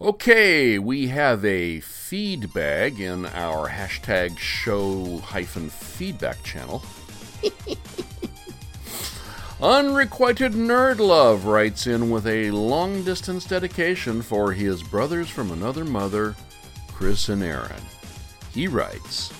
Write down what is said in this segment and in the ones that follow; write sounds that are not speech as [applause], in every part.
Okay, we have a feedback in our hashtag show hyphen feedback channel. [laughs] Unrequited Nerd Love writes in with a long distance dedication for his brothers from another mother, Chris and Aaron. He writes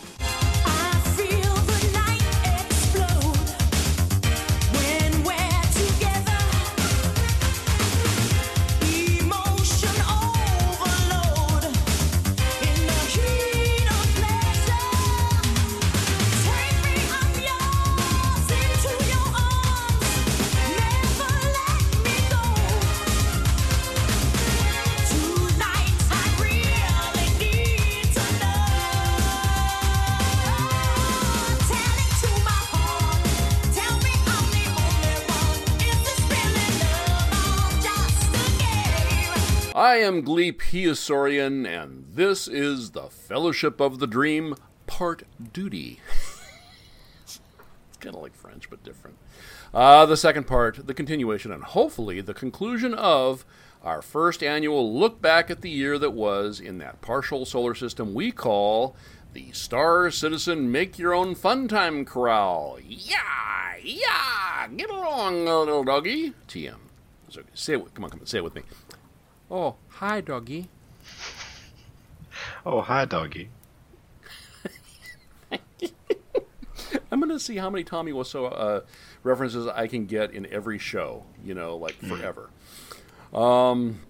am Gleep, he and this is the Fellowship of the Dream, part Doody. it's kind of like French, but different. Uh, the second part, the continuation, and hopefully the conclusion of our first annual look back at the year that was in that partial solar system we call the Star Citizen Make Your Own Fun Time Corral. Yeah, yeah, get along, little doggy. TM. So say it. Come on, come on, say it with me. Oh, hi, doggy. Oh, hi, doggy. I'm gonna see how many Tommy Wiseau uh, references I can get in every show. You know, like forever. Um.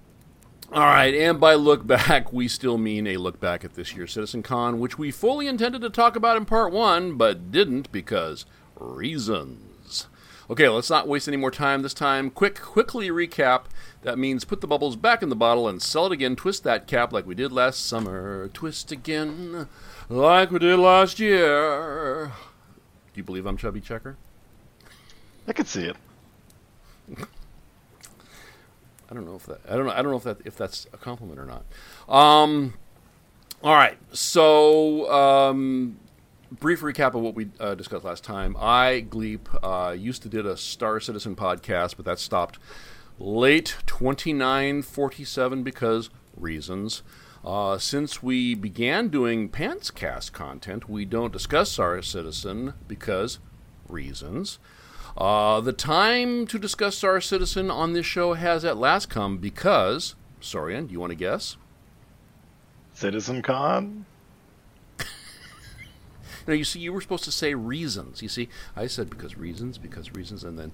All right, and by look back, we still mean a look back at this year's Citizen Con, which we fully intended to talk about in part one, but didn't because reasons. Okay, let's not waste any more time this time. Quick, quickly recap. That means put the bubbles back in the bottle and sell it again. Twist that cap like we did last summer. Twist again like we did last year. Do you believe I'm Chubby Checker? I could see it. [laughs] I don't know if that I don't know I don't know if that if that's a compliment or not. Um, all right, so um, brief recap of what we uh, discussed last time. I Gleep uh, used to did a Star Citizen podcast, but that stopped late 2947 because reasons. Uh, since we began doing Pantscast content, we don't discuss Star Citizen because reasons. Uh, the time to discuss Star Citizen on this show has at last come because, Sorrien, you want to guess? Citizen Con? No, you see, you were supposed to say reasons. You see, I said because reasons, because reasons, and then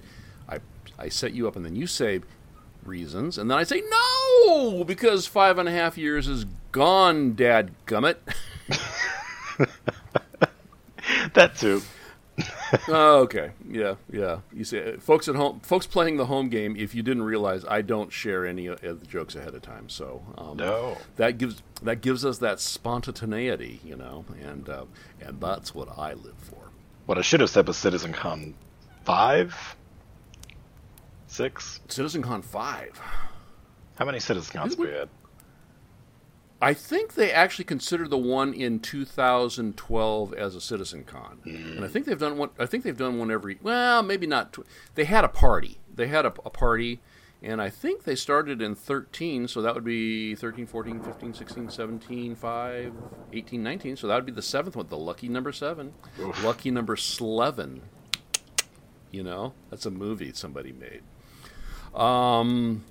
I I set you up, and then you say reasons, and then I say no because five and a half years is gone, Dad Gummit. [laughs] That too. [laughs] oh, okay, yeah, yeah. You see, uh, folks at home, folks playing the home game. If you didn't realize, I don't share any of the jokes ahead of time, so um, No. that gives that gives us that spontaneity, you know, and uh, and that's what I live for. What I should have said was Citizen Con 5? 6? CitizenCon five. How many Citizen Cons have we had? I think they actually consider the one in 2012 as a CitizenCon, and I think they've done one. I think they've done one every. Well, maybe not. Tw- they had a party. They had a, a party, and I think they started in 13. So that would be 13, 14, 15, 16, 17, 5, 18, 19. So that would be the seventh one. The lucky number seven. Lucky number Slevin. You know, that's a movie somebody made. Um,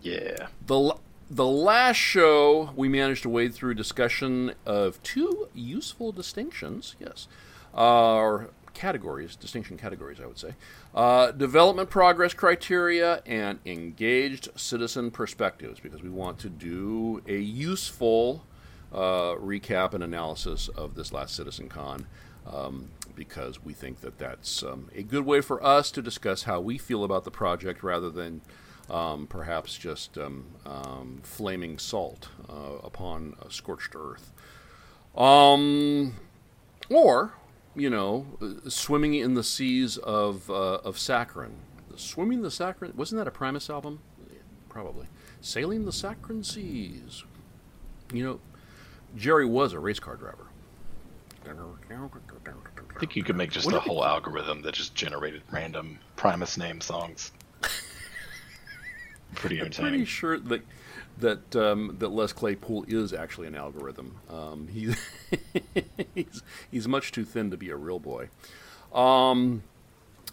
Yeah. the the last show we managed to wade through discussion of two useful distinctions yes uh, or categories distinction categories i would say uh, development progress criteria and engaged citizen perspectives because we want to do a useful uh, recap and analysis of this last citizen con um, because we think that that's um, a good way for us to discuss how we feel about the project rather than um, perhaps just um, um, flaming salt uh, upon a scorched earth. Um, or, you know, uh, swimming in the seas of, uh, of saccharin. Swimming the saccharin, wasn't that a Primus album? Probably. Sailing the Saccharin Seas. You know, Jerry was a race car driver. I think you could make just Would a whole algorithm that just generated random Primus name songs. [laughs] Pretty I'm pretty sure that that um, that Les Claypool is actually an algorithm. Um, he, [laughs] he's he's much too thin to be a real boy. Um,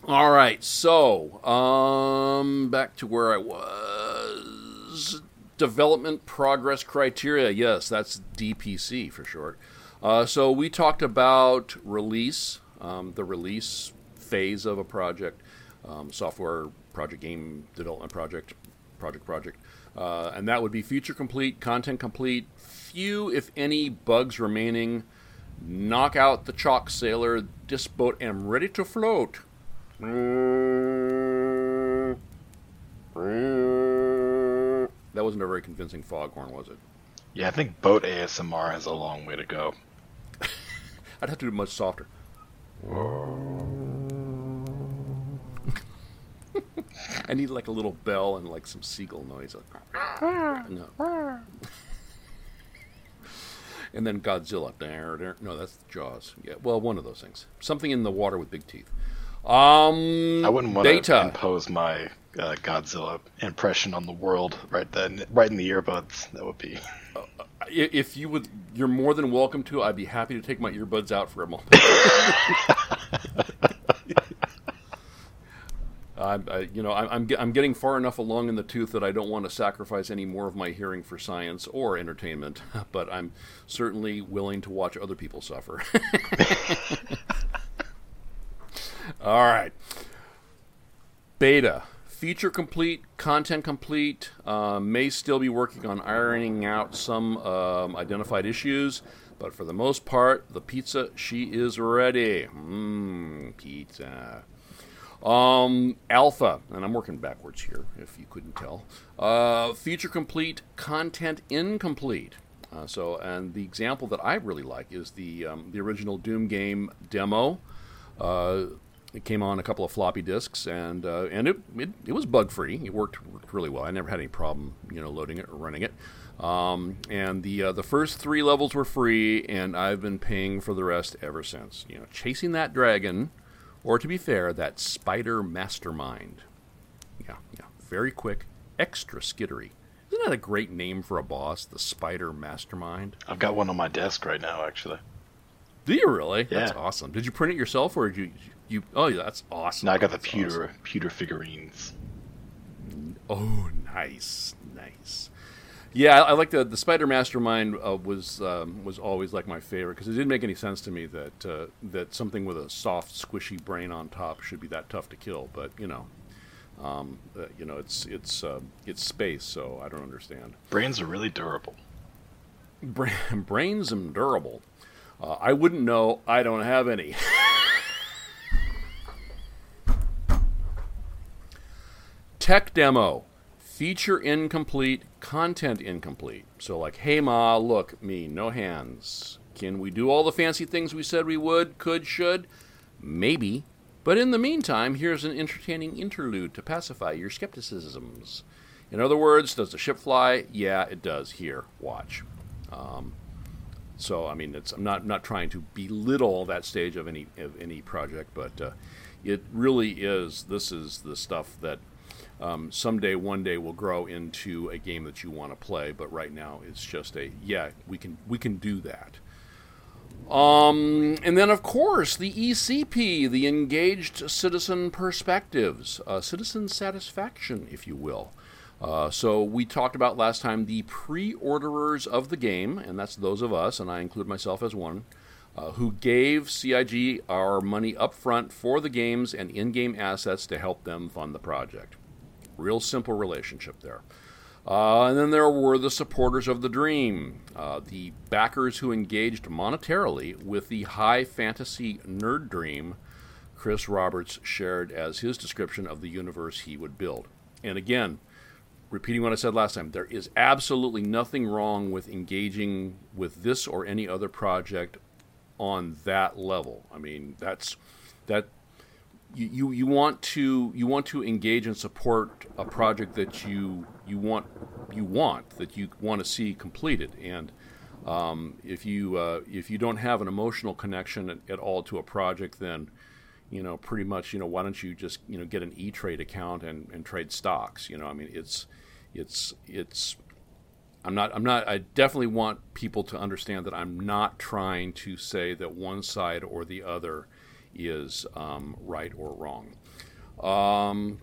all right, so um, back to where I was. Development progress criteria. Yes, that's DPC for short. Uh, so we talked about release, um, the release phase of a project, um, software project, game development project, project project, uh, and that would be feature complete, content complete, few if any bugs remaining. Knock out the chalk sailor. This boat am ready to float. That wasn't a very convincing foghorn, was it? Yeah, I think boat ASMR has a long way to go. [laughs] I'd have to do it much softer. [laughs] [laughs] I need like a little bell and like some seagull noise. Like, no. [laughs] and then Godzilla. No, that's Jaws. Yeah, well, one of those things. Something in the water with big teeth. Um, I wouldn't want to data. impose my uh, Godzilla impression on the world right then, right in the earbuds. That would be. I- If you would, you're more than welcome to. I'd be happy to take my earbuds out for a moment. [laughs] I'm, I, you know, I'm, I'm, I'm getting far enough along in the tooth that I don't want to sacrifice any more of my hearing for science or entertainment. [laughs] But I'm certainly willing to watch other people suffer. [laughs] All right. Beta. Feature complete, content complete. Uh, may still be working on ironing out some um, identified issues, but for the most part, the pizza, she is ready. Mmm, pizza. Um, alpha, and I'm working backwards here, if you couldn't tell. Uh, feature complete, content incomplete. Uh, so, and the example that I really like is the um, the original Doom game demo. Uh, it came on a couple of floppy disks, and uh, and it, it it was bug free. It worked worked really well. I never had any problem, you know, loading it or running it. Um, and the uh, the first three levels were free, and I've been paying for the rest ever since. You know, chasing that dragon, or to be fair, that spider mastermind. Yeah, yeah, very quick, extra skittery. Isn't that a great name for a boss, the spider mastermind? I've got one on my desk right now, actually. Do you really? Yeah. That's awesome. Did you print it yourself, or did you? You? Oh, yeah, that's awesome. Now I got the That's pewter awesome. pewter figurines. Oh, nice, nice. Yeah, I, I like the the Spider Mastermind uh, was um, was always like my favorite because it didn't make any sense to me that uh, that something with a soft, squishy brain on top should be that tough to kill. But you know, um, uh, you know, it's it's uh, it's space, so I don't understand. Brains are really durable. Bra- [laughs] brains and durable. Uh, I wouldn't know. I don't have any. [laughs] Tech demo. Feature incomplete, content incomplete. So, like, hey, Ma, look, me, no hands. Can we do all the fancy things we said we would, could, should? Maybe. But in the meantime, here's an entertaining interlude to pacify your skepticisms. In other words, does the ship fly? Yeah, it does. Here, watch. Um, so, I mean, it's, I'm not not trying to belittle that stage of any of any project, but uh, it really is. This is the stuff that um, someday, one day, will grow into a game that you want to play. But right now, it's just a yeah, we can we can do that. Um, and then, of course, the ECP, the Engaged Citizen Perspectives, uh, citizen satisfaction, if you will. Uh, so we talked about last time the pre-orderers of the game, and that's those of us, and I include myself as one, uh, who gave CIG our money up front for the games and in-game assets to help them fund the project. Real simple relationship there. Uh, and then there were the supporters of the dream, uh, the backers who engaged monetarily with the high fantasy nerd dream Chris Roberts shared as his description of the universe he would build. And again, repeating what I said last time, there is absolutely nothing wrong with engaging with this or any other project on that level. I mean, that's that you, you, want to you want to engage and support a project that you you want you want that you want to see completed and um, if you uh, if you don't have an emotional connection at, at all to a project then you know pretty much you know why don't you just you know get an E Trade account and, and trade stocks you know I mean it's it's it's I'm not. I'm not. I definitely want people to understand that I'm not trying to say that one side or the other is um, right or wrong. Um,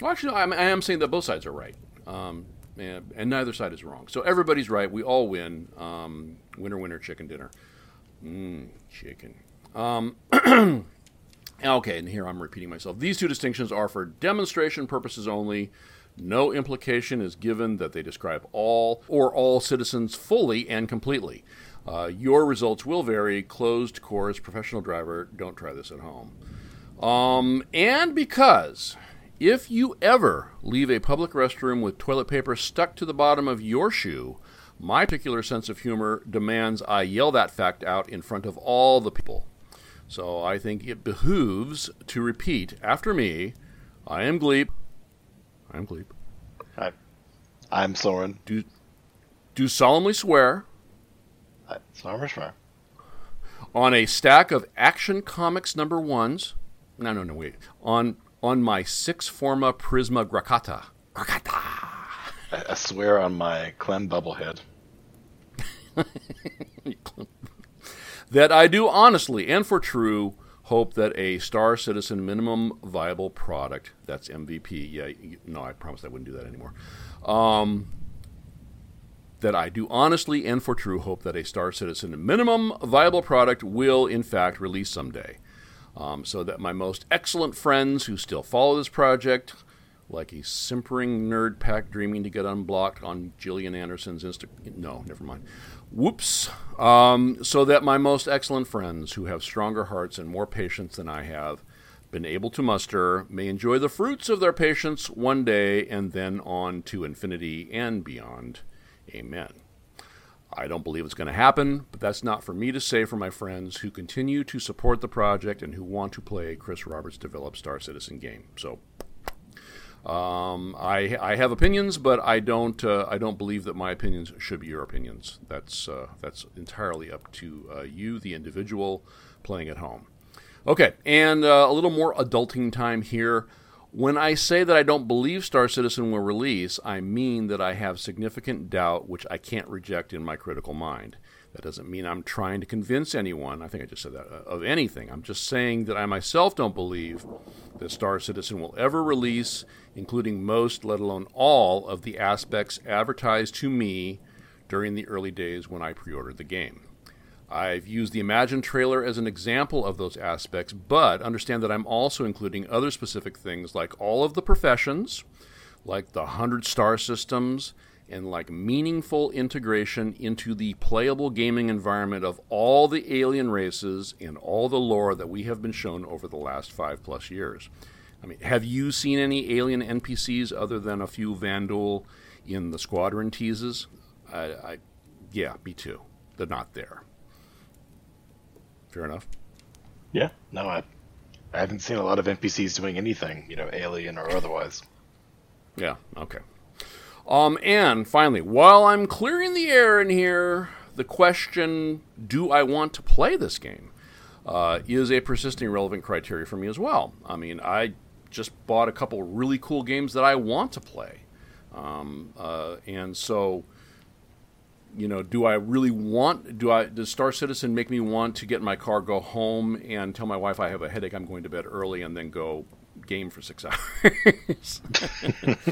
well, actually, I'm, I am saying that both sides are right, um, and, and neither side is wrong. So everybody's right. We all win. Um, winner, winner, chicken dinner. Mmm, chicken. Um, [clears throat] okay, and here I'm repeating myself. These two distinctions are for demonstration purposes only. No implication is given that they describe all or all citizens fully and completely. Uh, your results will vary. Closed course, professional driver. Don't try this at home. Um, and because if you ever leave a public restroom with toilet paper stuck to the bottom of your shoe, my particular sense of humor demands I yell that fact out in front of all the people. So I think it behooves to repeat after me I am Gleep. I am Gleep. I, I'm Soren. Do, do solemnly swear I, Soren Schmer. on a stack of Action Comics number ones. No, no, no, wait. On on my six forma Prisma Gracata. Gracata. I, I swear on my Clem Bubblehead. [laughs] that I do honestly and for true hope that a Star Citizen minimum viable product, that's MVP, yeah, no, I promised I wouldn't do that anymore. Um, that I do honestly and for true hope that a Star Citizen minimum viable product will, in fact, release someday. Um, so that my most excellent friends who still follow this project, like a simpering nerd pack dreaming to get unblocked on Gillian Anderson's Insta. No, never mind. Whoops. Um, so that my most excellent friends who have stronger hearts and more patience than I have been able to muster may enjoy the fruits of their patience one day and then on to infinity and beyond. Amen. I don't believe it's going to happen, but that's not for me to say for my friends who continue to support the project and who want to play Chris Roberts developed Star Citizen game. So um, I, I have opinions, but I don't uh, I don't believe that my opinions should be your opinions. That's uh, that's entirely up to uh, you, the individual, playing at home. Okay, and uh, a little more adulting time here. When I say that I don't believe Star Citizen will release, I mean that I have significant doubt which I can't reject in my critical mind. That doesn't mean I'm trying to convince anyone, I think I just said that, uh, of anything. I'm just saying that I myself don't believe that Star Citizen will ever release, including most, let alone all, of the aspects advertised to me during the early days when I pre ordered the game. I've used the Imagine trailer as an example of those aspects, but understand that I'm also including other specific things like all of the professions, like the 100 star systems, and like meaningful integration into the playable gaming environment of all the alien races and all the lore that we have been shown over the last five plus years. I mean, have you seen any alien NPCs other than a few Vanduul in the Squadron teases? I, I, yeah, me too. They're not there. Fair enough. Yeah. No, I, I haven't seen a lot of NPCs doing anything, you know, alien or otherwise. Yeah, okay. Um, and finally, while I'm clearing the air in here, the question, do I want to play this game, uh, is a persisting relevant criteria for me as well. I mean, I just bought a couple really cool games that I want to play. Um, uh, and so, you know, do I really want, do I, does Star Citizen make me want to get in my car, go home, and tell my wife I have a headache, I'm going to bed early, and then go game for six [laughs] hours? [laughs]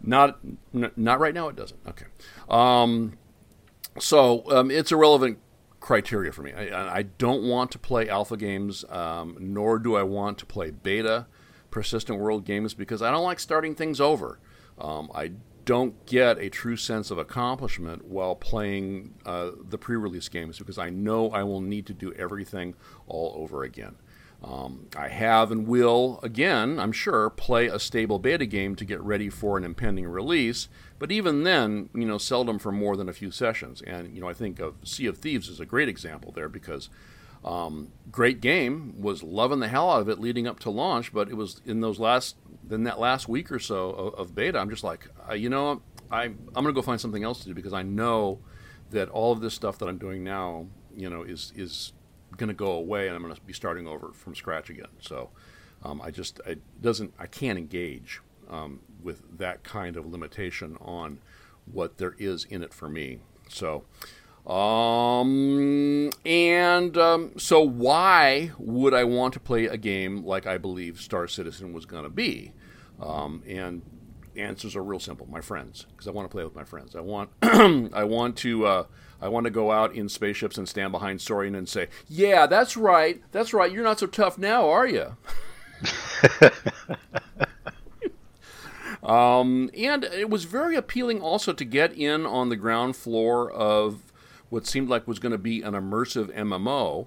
Not, n- not right now. It doesn't. Okay. Um, so um, it's a relevant criteria for me. I, I don't want to play alpha games, um, nor do I want to play beta persistent world games because I don't like starting things over. Um, I don't get a true sense of accomplishment while playing uh, the pre-release games because I know I will need to do everything all over again. Um, I have and will, again, I'm sure, play a stable beta game to get ready for an impending release, but even then, you know, seldom for more than a few sessions. And, you know, I think of Sea of Thieves is a great example there because um, great game, was loving the hell out of it leading up to launch, but it was in those last, in that last week or so of, of beta, I'm just like, uh, you know, I, I'm going to go find something else to do because I know that all of this stuff that I'm doing now, you know, is, is going to go away and I'm going to be starting over from scratch again. So um, I just it doesn't I can't engage um, with that kind of limitation on what there is in it for me. So, um, and um, so why would I want to play a game like I believe Star Citizen was going to be? Um, and answers are real simple. My friends, because I want to play with my friends. I want, [clears throat] I want to, uh, I want to go out in spaceships and stand behind Sorrien and say, "Yeah, that's right, that's right. You're not so tough now, are you?" [laughs] Um, and it was very appealing also to get in on the ground floor of what seemed like was going to be an immersive MMO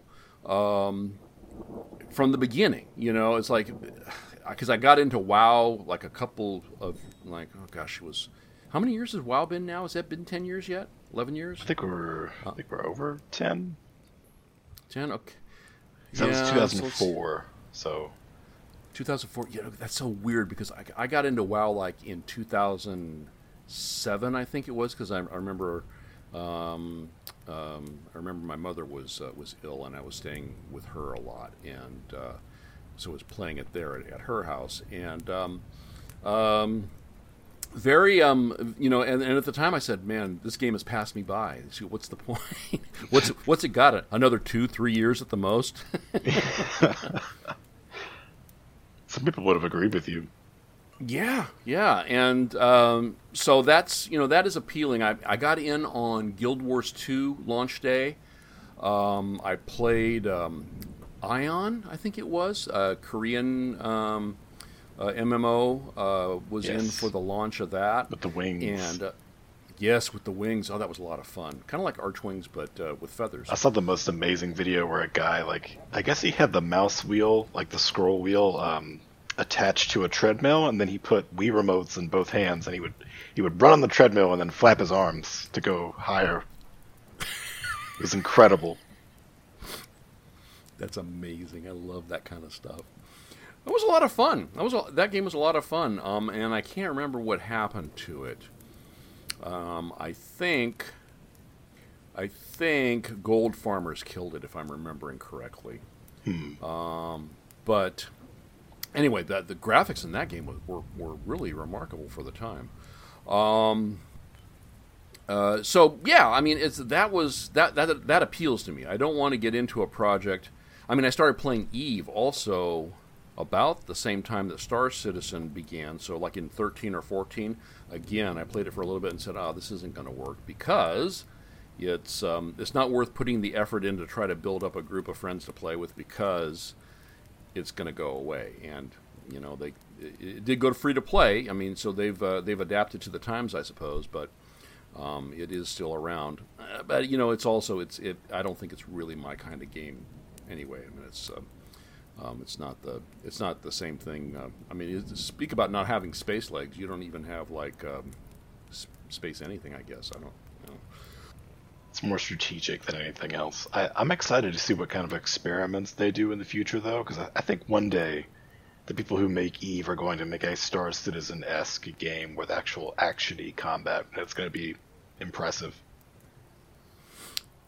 um, from the beginning. You know, it's like because I got into WoW like a couple of like oh gosh, it was how many years has WoW been now? Has that been ten years yet? Eleven years? I think we're I think we're over ten. Ten? Okay. That was Yeah, so 2004. So 2004. Yeah, that's so weird because I, I got into WoW like in 2007, I think it was, because I, I remember, um, um, I remember my mother was uh, was ill and I was staying with her a lot, and uh, so was playing it there at, at her house, and um, um, very um, you know, and, and at the time I said, man, this game has passed me by. See, What's the point? [laughs] what's what's it got? Another two, three years at the most. [laughs] some people would have agreed with you. Yeah, yeah, and um, so that's you know that is appealing. I, I got in on Guild Wars Two launch day. Um, I played um, Aion, I think it was a Korean um, uh, MMO. Uh, was in for the launch of that With the wings. and uh, yes, with the wings. Oh, that was a lot of fun. Kind of like Archwings, but uh, with feathers. I saw the most amazing video where a guy like I guess he had the mouse wheel, like the scroll wheel, um, attached to a treadmill, and then he put Wii remotes in both hands, and he would he would run on the treadmill and then flap his arms to go higher. It was incredible. That's amazing. I love that kind of stuff. It was a lot of fun. That was a, that game was a lot of fun. Um, and I can't remember what happened to it. Um, I think, I think Gold Farmers killed it, if I'm remembering correctly. Hmm. Um, but anyway, the the graphics in that game were were really remarkable for the time. Um, uh, so yeah, I mean, it's that was that that that appeals to me. I don't want to get into a project. I mean, I started playing Eve also about the same time that Star Citizen began. So like in 13 or 14, again, I played it for a little bit and said, "Oh, this isn't going to work because it's um, it's not worth putting the effort in to try to build up a group of friends to play with because it's going to go away." And you know, they it, did go to free to play. I mean, so they've uh, they've adapted to the times, I suppose, but um, it is still around. Uh, but you know, it's also it's it. I don't think it's really my kind of game anyway. I mean, it's. Uh, um, it's not the it's not the same thing. Uh, I mean, speak about not having space legs. You don't even have like um, space anything. I guess I don't. You know. It's more strategic than anything else. I, I'm excited to see what kind of experiments they do in the future, though, because I, I think one day the people who make Eve are going to make a Star Citizen esque game with actual actiony combat. and It's going to be impressive.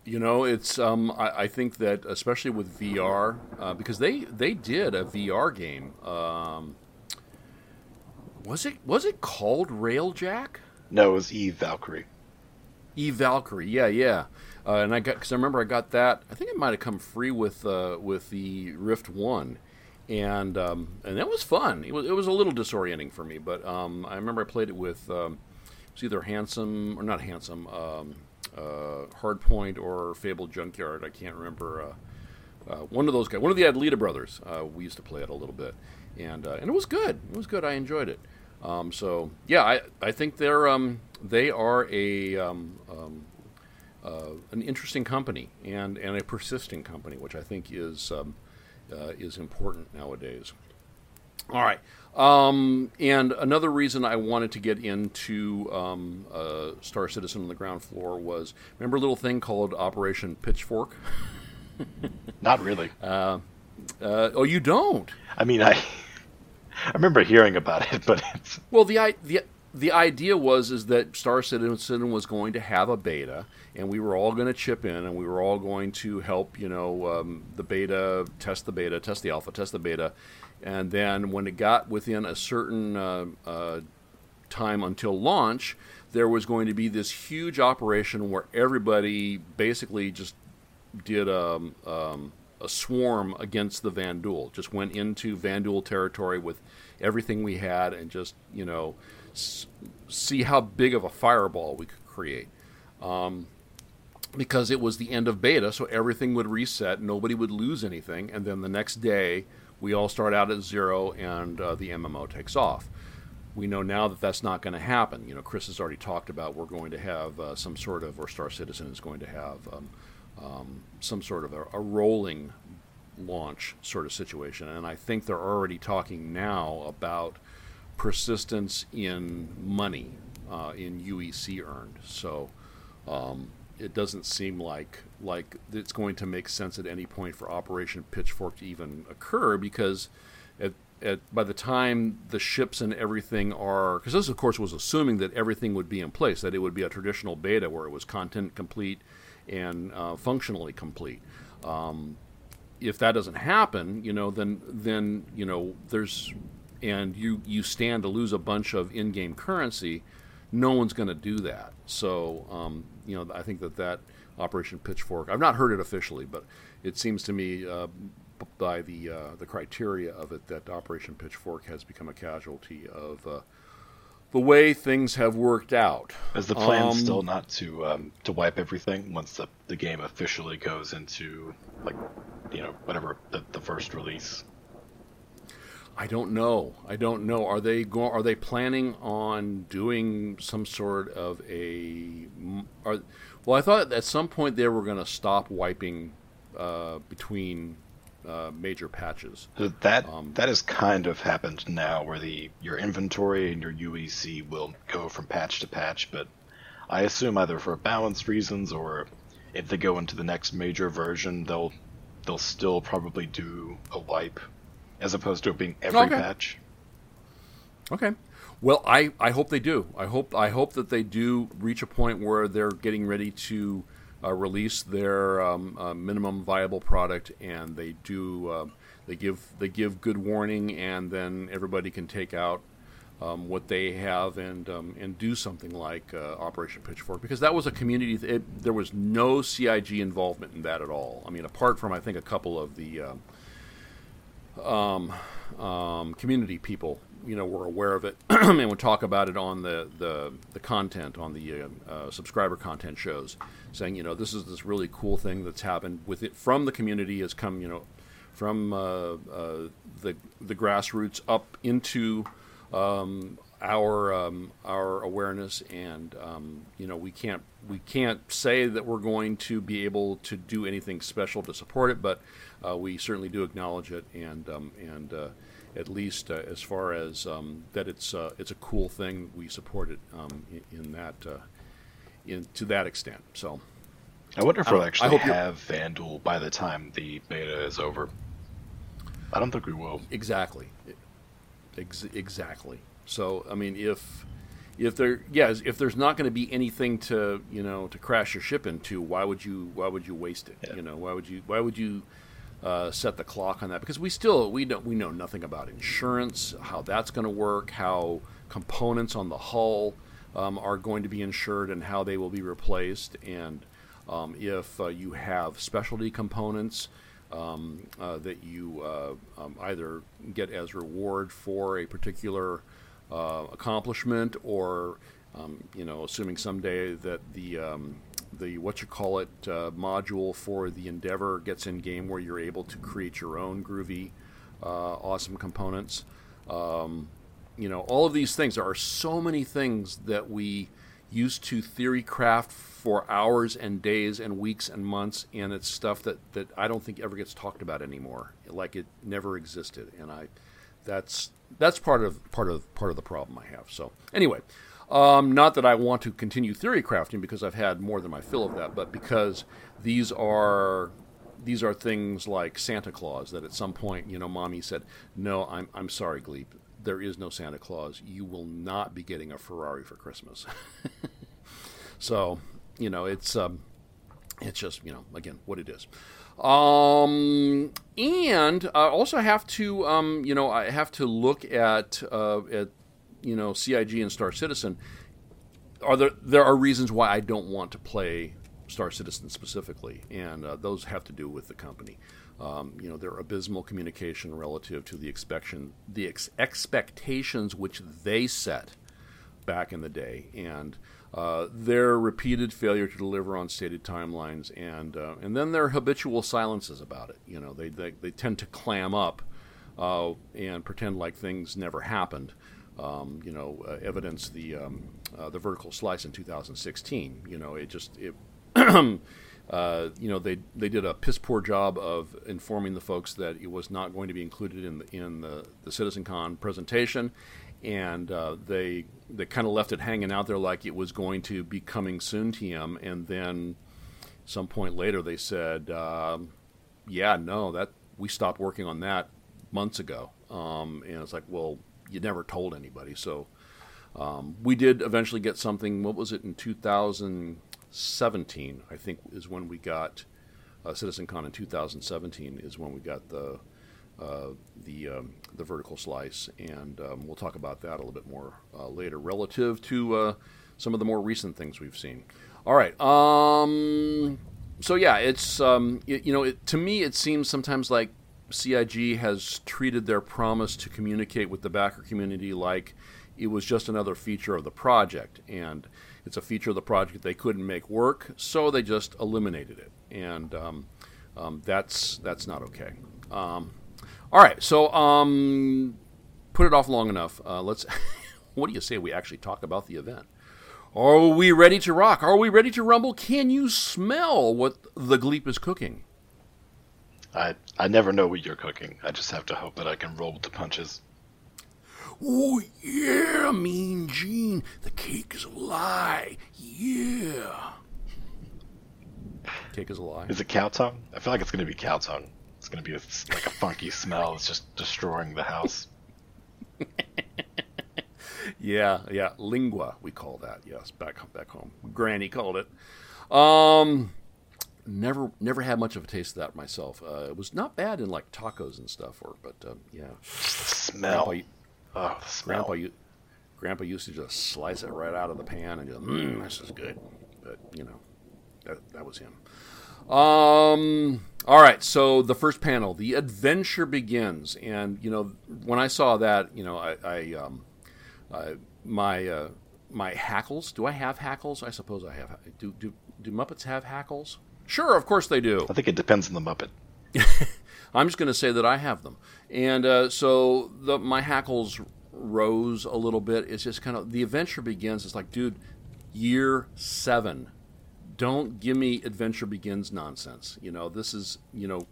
You know, it's um, I, I think that especially with VR uh, because they they did a VR game. Um, was it was it called Railjack? No, it was Eve Valkyrie. Eve Valkyrie, yeah, yeah. Uh, and I got because I remember I got that. I think it might have come free with uh, with the Rift One, and um, and that was fun. It was it was a little disorienting for me, but um, I remember I played it with um, it was either Handsome or not Handsome, um, uh, Hardpoint or Fable Junkyard. I can't remember. Uh, uh, one of those guys, one of the Adlita brothers. Uh, we used to play it a little bit, and uh, and it was good. It was good. I enjoyed it. Um, so yeah, I I think they're um, they are a um, um, an interesting company and, and a persisting company, which I think is um, is important nowadays. All right, um, and another reason I wanted to get into um, uh, Star Citizen on the ground floor was remember a little thing called Operation Pitchfork. [laughs] Not really. Uh, oh, you don't? I mean, I [laughs] I remember hearing about it, but it's Well, the the the idea was is that Star Citizen was going to have a beta, and we were all going to chip in, and we were all going to help, you know, um, the beta, test the beta, test the alpha, test the beta, and then when it got within a certain uh, uh, time until launch, there was going to be this huge operation where everybody basically just did um, um, a swarm against the Vanduul. Just went into Vanduul territory with everything we had and just you know s- see how big of a fireball we could create. Um, because it was the end of beta, so everything would reset, nobody would lose anything, and then the next day we all start out at zero and uh, the MMO takes off. We know now that that's not going to happen. You know, Chris has already talked about we're going to have uh, some sort of, or Star Citizen is going to have um, um, some sort of a, a rolling launch sort of situation, and I think they're already talking now about persistence in money, uh, in UEC earned. So um, it doesn't seem like like it's going to make sense at any point for Operation Pitchfork to even occur because at, at by the time the ships and everything are because this of course was assuming that everything would be in place that it would be a traditional beta where it was content complete and uh, functionally complete. Um, if that doesn't happen, you know, then then you know there's and you you stand to lose a bunch of in-game currency. No one's going to do that. So um, you know, I think that that Operation Pitchfork. I've not heard it officially, but it seems to me uh, by the uh, the criteria of it that Operation Pitchfork has become a casualty of. Uh, the way things have worked out. Is the plan Um, still not to um, to wipe everything once the, the game officially goes into like you know whatever the, the first release? I don't know. I don't know. Are they go- Are they planning on doing some sort of a? Are, well, I thought at some point they were going to stop wiping uh, between uh, major patches. So That Um, that has kind of happened now, where the your inventory and your UEC will go from patch to patch, but I assume either for balance reasons or if they go into the next major version, they'll they'll still probably do a wipe, as opposed to it being every Okay. patch. Okay. Well, I, I hope they do. I hope I hope that they do reach a point where they're getting ready to uh, release their um, uh, minimum viable product, and they do uh, they give they give good warning, and then everybody can take out um, what they have and um, and do something like uh, Operation Pitchfork because that was a community. It, there was no CIG involvement in that at all. I mean, apart from I think a couple of the. um um, community people, you know, we're aware of it [clears throat] and would talk about it on the the, the content on the uh, uh, subscriber content shows, saying, you know, this is this really cool thing that's happened with it from the community has come, you know, from uh, uh, the the grassroots up into um, our um, our awareness, and um, you know, we can't we can't say that we're going to be able to do anything special to support it, but uh, we certainly do acknowledge it, and um, and uh, at least uh, as far as um, that it's uh, it's a cool thing, we support it um, in, in that uh, in to that extent. So. I wonder if we'll I actually hope you're- have Vanduul by the time the beta is over. I don't think we will. Exactly. Ex- exactly. So I mean, if if there, yeah, if there's not going to be anything to you know to crash your ship into, why would you why would you waste it? Yeah. You know, why would you why would you uh, set the clock on that? Because we still we don't we know nothing about insurance, how that's going to work, how components on the hull um, are going to be insured, and how they will be replaced, and um, if uh, you have specialty components um, uh, that you uh, um, either get as reward for a particular uh, accomplishment, or um, you know, assuming someday that the um, the what you call it uh, module for the Endeavor gets in game, where you're able to create your own groovy, uh, awesome components. Um, you know, all of these things. There are so many things that we used to theory craft for hours and days and weeks and months, and it's stuff that, that I don't think ever gets talked about anymore, like it never existed. And I, that's that's part of part of part of the problem I have. So anyway, um, not that I want to continue theory crafting because I've had more than my fill of that, but because these are these are things like Santa Claus that at some point, you know, mommy said, "No, I'm I'm sorry, Gleep. There is no Santa Claus. You will not be getting a Ferrari for Christmas." [laughs] so, you know, it's um, it's just you know again what it is. Um, and I also have to um, you know I have to look at uh, at you know CIG and Star Citizen are there there are reasons why I don't want to play Star Citizen specifically, and uh, those have to do with the company. Um, you know, their abysmal communication relative to the expectation, the ex- expectations which they set back in the day, and uh, their repeated failure to deliver on stated timelines, and uh, and then their habitual silences about it. You know, they they, they tend to clam up uh, and pretend like things never happened. Um, you know, uh, evidence the um, uh, the vertical slice in 2016. You know, it just it. [clears throat] Uh, you know they they did a piss poor job of informing the folks that it was not going to be included in the in the, the CitizenCon presentation, and uh, they they kind of left it hanging out there like it was going to be coming soon to TM, and then some point later they said, um, yeah, no, that we stopped working on that months ago, um, and it's like, well, you never told anybody, so. Um, we did eventually get something. What was it in 2017? I think is when we got uh, CitizenCon in 2017 is when we got the uh, the um, the vertical slice, and um, we'll talk about that a little bit more uh, later, relative to uh, some of the more recent things we've seen. All right. Um, so yeah, it's um, it, you know it, to me it seems sometimes like CIG has treated their promise to communicate with the backer community like it was just another feature of the project, and it's a feature of the project they couldn't make work, so they just eliminated it, and um, um, that's that's not okay. Um, all right, so um, put it off long enough. Uh, let's. [laughs] what do you say we actually talk about the event? Are we ready to rock? Are we ready to rumble? Can you smell what the Gleep is cooking? I I never know what you're cooking. I just have to hope that I can roll with the punches. Oh yeah, Mean Gene. The cake is a lie. Yeah. Cake is a lie. Is it cow tongue? I feel like it's gonna be cow tongue. It's gonna be a, like a funky [laughs] smell. It's just destroying the house. [laughs] Yeah, yeah, lingua we call that. Yes, back back home. Granny called it. Um, never never had much of a taste of that myself. Uh, it was not bad in like tacos and stuff, or but uh, yeah, smell. Grandpa, Oh, the smell. Grandpa, Grandpa used to just slice it right out of the pan and just, mmm, this is good. But you know, that that was him. Um. All right. So the first panel, the adventure begins, and you know, when I saw that, you know, I, I um, uh, my uh, my hackles. Do I have hackles? I suppose I have. Do do do Muppets have hackles? Sure, of course they do. I think it depends on the Muppet. [laughs] I'm just going to say that I have them, and uh, so the, my hackles rose a little bit. It's just kind of the adventure begins. It's like, dude, year seven. Don't give me adventure begins nonsense. You know, this is you know,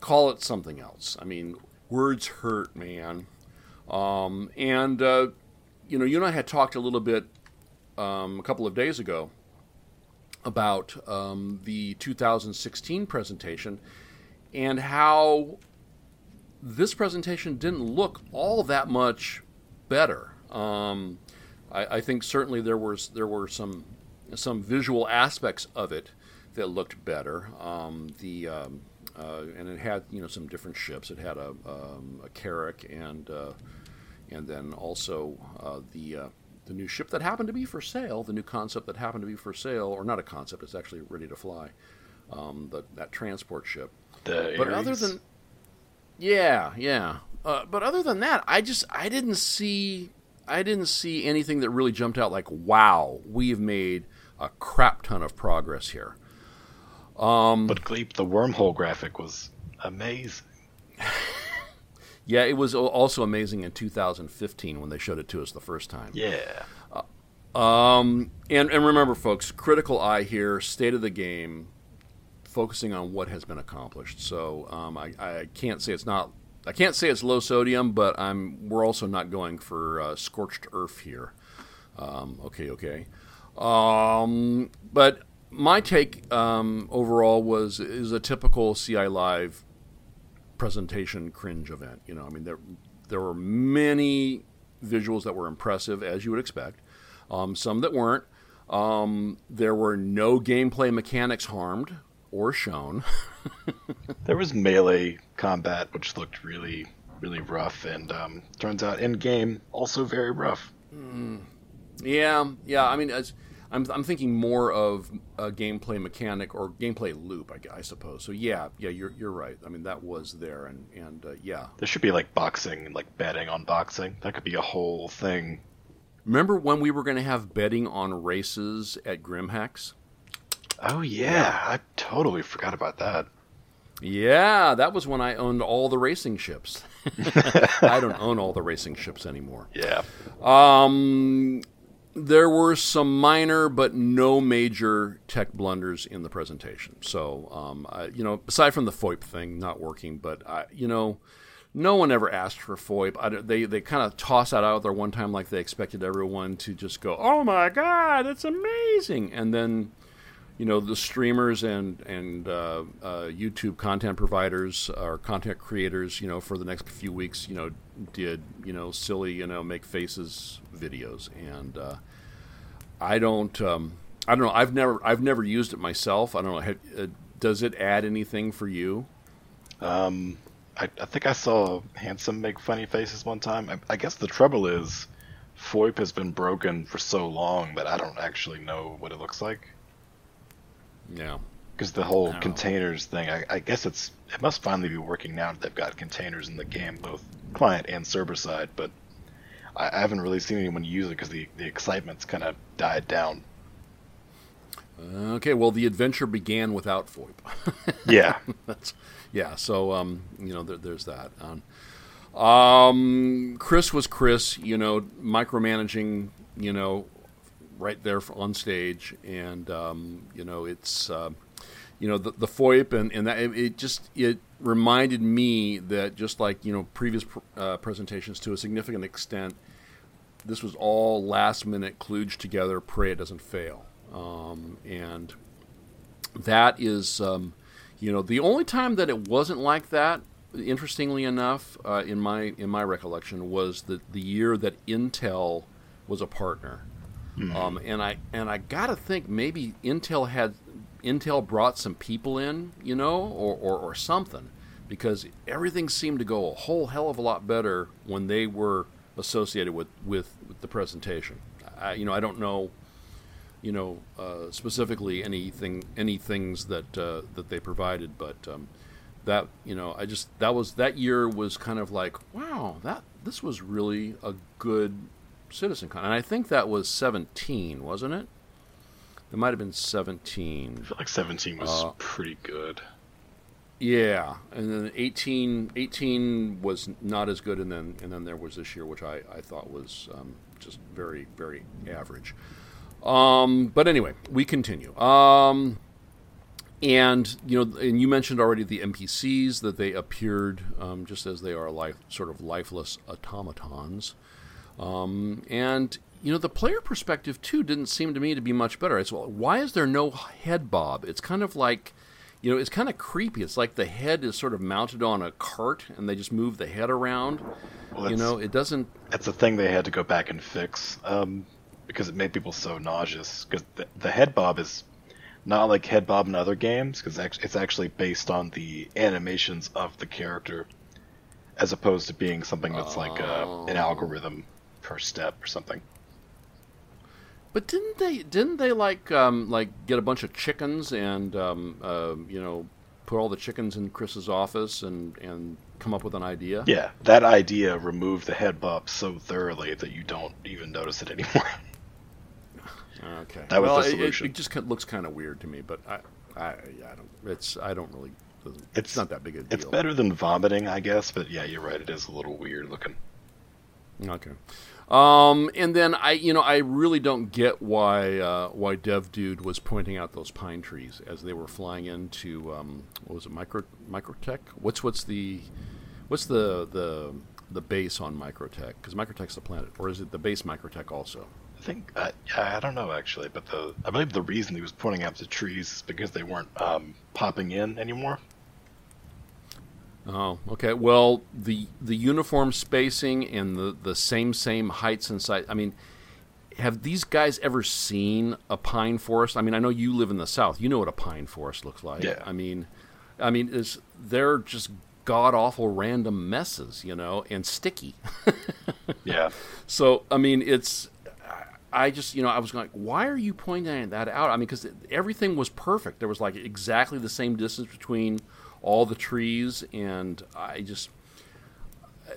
call it something else. I mean, words hurt, man. Um, and uh, you know, you and I had talked a little bit um, a couple of days ago about um, the 2016 presentation and how this presentation didn't look all that much better. Um, I, I think certainly there was there were some some visual aspects of it that looked better. Um, the um, uh, and it had you know some different ships. It had a, um, a Carrack and uh, and then also uh, the uh, the new ship that happened to be for sale. The new concept that happened to be for sale, or not a concept, it's actually ready to fly. Um, the, that transport ship. The But other than, yeah, yeah. Uh, but other than that, I just I didn't see I didn't see anything that really jumped out like wow, we've made a crap ton of progress here. but Gleep, the wormhole graphic was amazing. [laughs] Yeah, it was also amazing in 2015 when they showed it to us the first time. Yeah. Um, and and remember, folks, critical eye here, state of the game, focusing on what has been accomplished. So um, I, I can't say it's not. I can't say it's low sodium, but I'm. We're also not going for uh, scorched earth here. Um, okay, okay. Um, but my take um, overall was is a typical CI Live presentation cringe event. You know, I mean there there were many visuals that were impressive as you would expect, um, some that weren't. Um, there were no gameplay mechanics harmed or shown. [laughs] There was melee combat, which looked really, really rough, and um, turns out in game also very rough. Yeah, yeah. I mean, as, I'm I'm thinking more of a gameplay mechanic or gameplay loop, I, I suppose. So yeah, yeah, you're you're right. I mean, that was there, and and uh, yeah. There should be like boxing, like betting on boxing. That could be a whole thing. Remember when we were going to have betting on races at Grimhex? Oh yeah, I totally forgot about that. Yeah, that was when I owned all the racing ships. [laughs] [laughs] I don't own all the racing ships anymore. Yeah. Um, there were some minor but no major tech blunders in the presentation. So, um, I, you know, aside from the FOIP thing not working, but I, you know, no one ever asked for FOIP. I, they they kind of toss that out there one time like they expected everyone to just go, "Oh my god, it's amazing," and then you know the streamers and and uh, uh, YouTube content providers or content creators, you know, for the next few weeks, you know, did you know silly, you know, make faces videos, and uh, I don't, um, I don't know. I've never I've never used it myself. I don't know. Have, uh, does it add anything for you? Um, I, I think I saw Handsome make funny faces one time. I, I guess the trouble is, FOIP has been broken for so long that I don't actually know what it looks like. Yeah. Because the whole containers thing, I, I guess it's it must finally be working now that they've got containers in the game, both client and server side. But I, I haven't really seen anyone use it because the the excitement's kind of died down. Okay. Well, the adventure began without FOIP. [laughs] Yeah, That's yeah. So um, you know, there, there's that. Um, um, Chris was Chris. You know, micromanaging. You know, right there on stage, and um, you know, it's uh, you know the, the FOIP, and and that it, just it reminded me that just like you know previous pr- uh, presentations to a significant extent, this was all last minute kludged together. Pray it doesn't fail. Um, and that is, um, you know, the only time that it wasn't like that. Interestingly enough, uh, in my in my recollection, was the the year that Intel was a partner, um, and I and I gotta think maybe Intel had Intel brought some people in, you know, or, or, or something, because everything seemed to go a whole hell of a lot better when they were associated with with, with the presentation. I, you know, I don't know you know, uh, specifically anything, any things that uh, that they provided, but um, that you know, I just that was that year was kind of like, wow, that this was really a good citizen con, and I think that was seventeen, wasn't it? It might have been 17. I feel like 17 was Uh, pretty good. Yeah, and then 18, 18 was not as good, and then and then there was this year, which I, I thought was um, just very very average. Um, but anyway, we continue. Um, and you know, and you mentioned already the NPCs that they appeared um, just as they are life, sort of lifeless automatons. Um, and you know, the player perspective too didn't seem to me to be much better. It's well, why is there no head bob? It's kind of like, you know, it's kind of creepy. It's like the head is sort of mounted on a cart, and they just move the head around. Well, you know, it doesn't. That's a thing they had to go back and fix um, because it made people so nauseous. Because the, the head bob is not like head bob in other games because it's actually based on the animations of the character, as opposed to being something that's like uh, an Oh. algorithm per step or something. But didn't they? Didn't they like um, like get a bunch of chickens and um, uh, you know put all the chickens in Chris's office and and come up with an idea? Yeah, that idea removed the head bob so thoroughly that you don't even notice it anymore. [laughs] Okay. That was well, the it- it- solution. It, just looks kind of weird to me, but I, I, I don't. It's I don't really. It's, It's- not that big a deal. it's better than vomiting, I guess, but yeah, you're right. It is a little weird looking. Okay. Um, and then I, you know, I really don't get why uh, why Dev Dude was pointing out those pine trees as they were flying into um, what was it, Micro Microtech? What's what's the what's the the the base on Microtech? Because Microtech's the planet, or is it the base Microtech also? I think, uh, yeah, I don't know actually, but the I believe the reason he was pointing out the trees is because they weren't um, popping in anymore. Oh, okay. Well, the the uniform spacing and the the same same heights and size. I mean, have these guys ever seen a pine forest? I mean, I know you live in the south. You know what a pine forest looks like. Yeah. I mean, I mean, is they're just god awful random messes, you know, and sticky. [laughs] Yeah, So I mean, it's I just, you know, I was like, why are you pointing that out? I mean, because everything was perfect. There was like exactly the same distance between all the trees, and I just,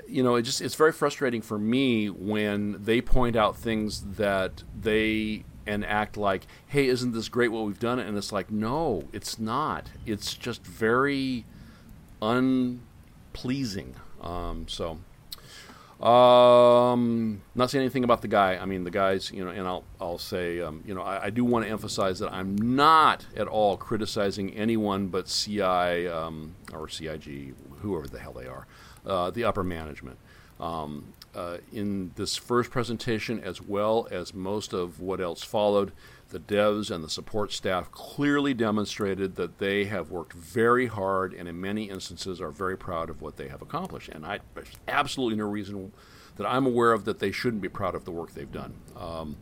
you know, it just it's very frustrating for me when they point out things that they and act like, hey, isn't this great what we've done? And it's like, no, it's not. It's just very unpleasing. Um, so. Um, not saying anything about the guy. I mean, the guys, you know, and I'll I'll say, um, you know, I, I do want to emphasize that I'm not at all criticizing anyone but CI um, or CIG, whoever the hell they are, uh, the upper management. Um, uh, in this first presentation, as well as most of what else followed, the devs and the support staff clearly demonstrated that they have worked very hard and, in many instances, are very proud of what they have accomplished. And I, there's absolutely no reason that I'm aware of that they shouldn't be proud of the work they've done. Um,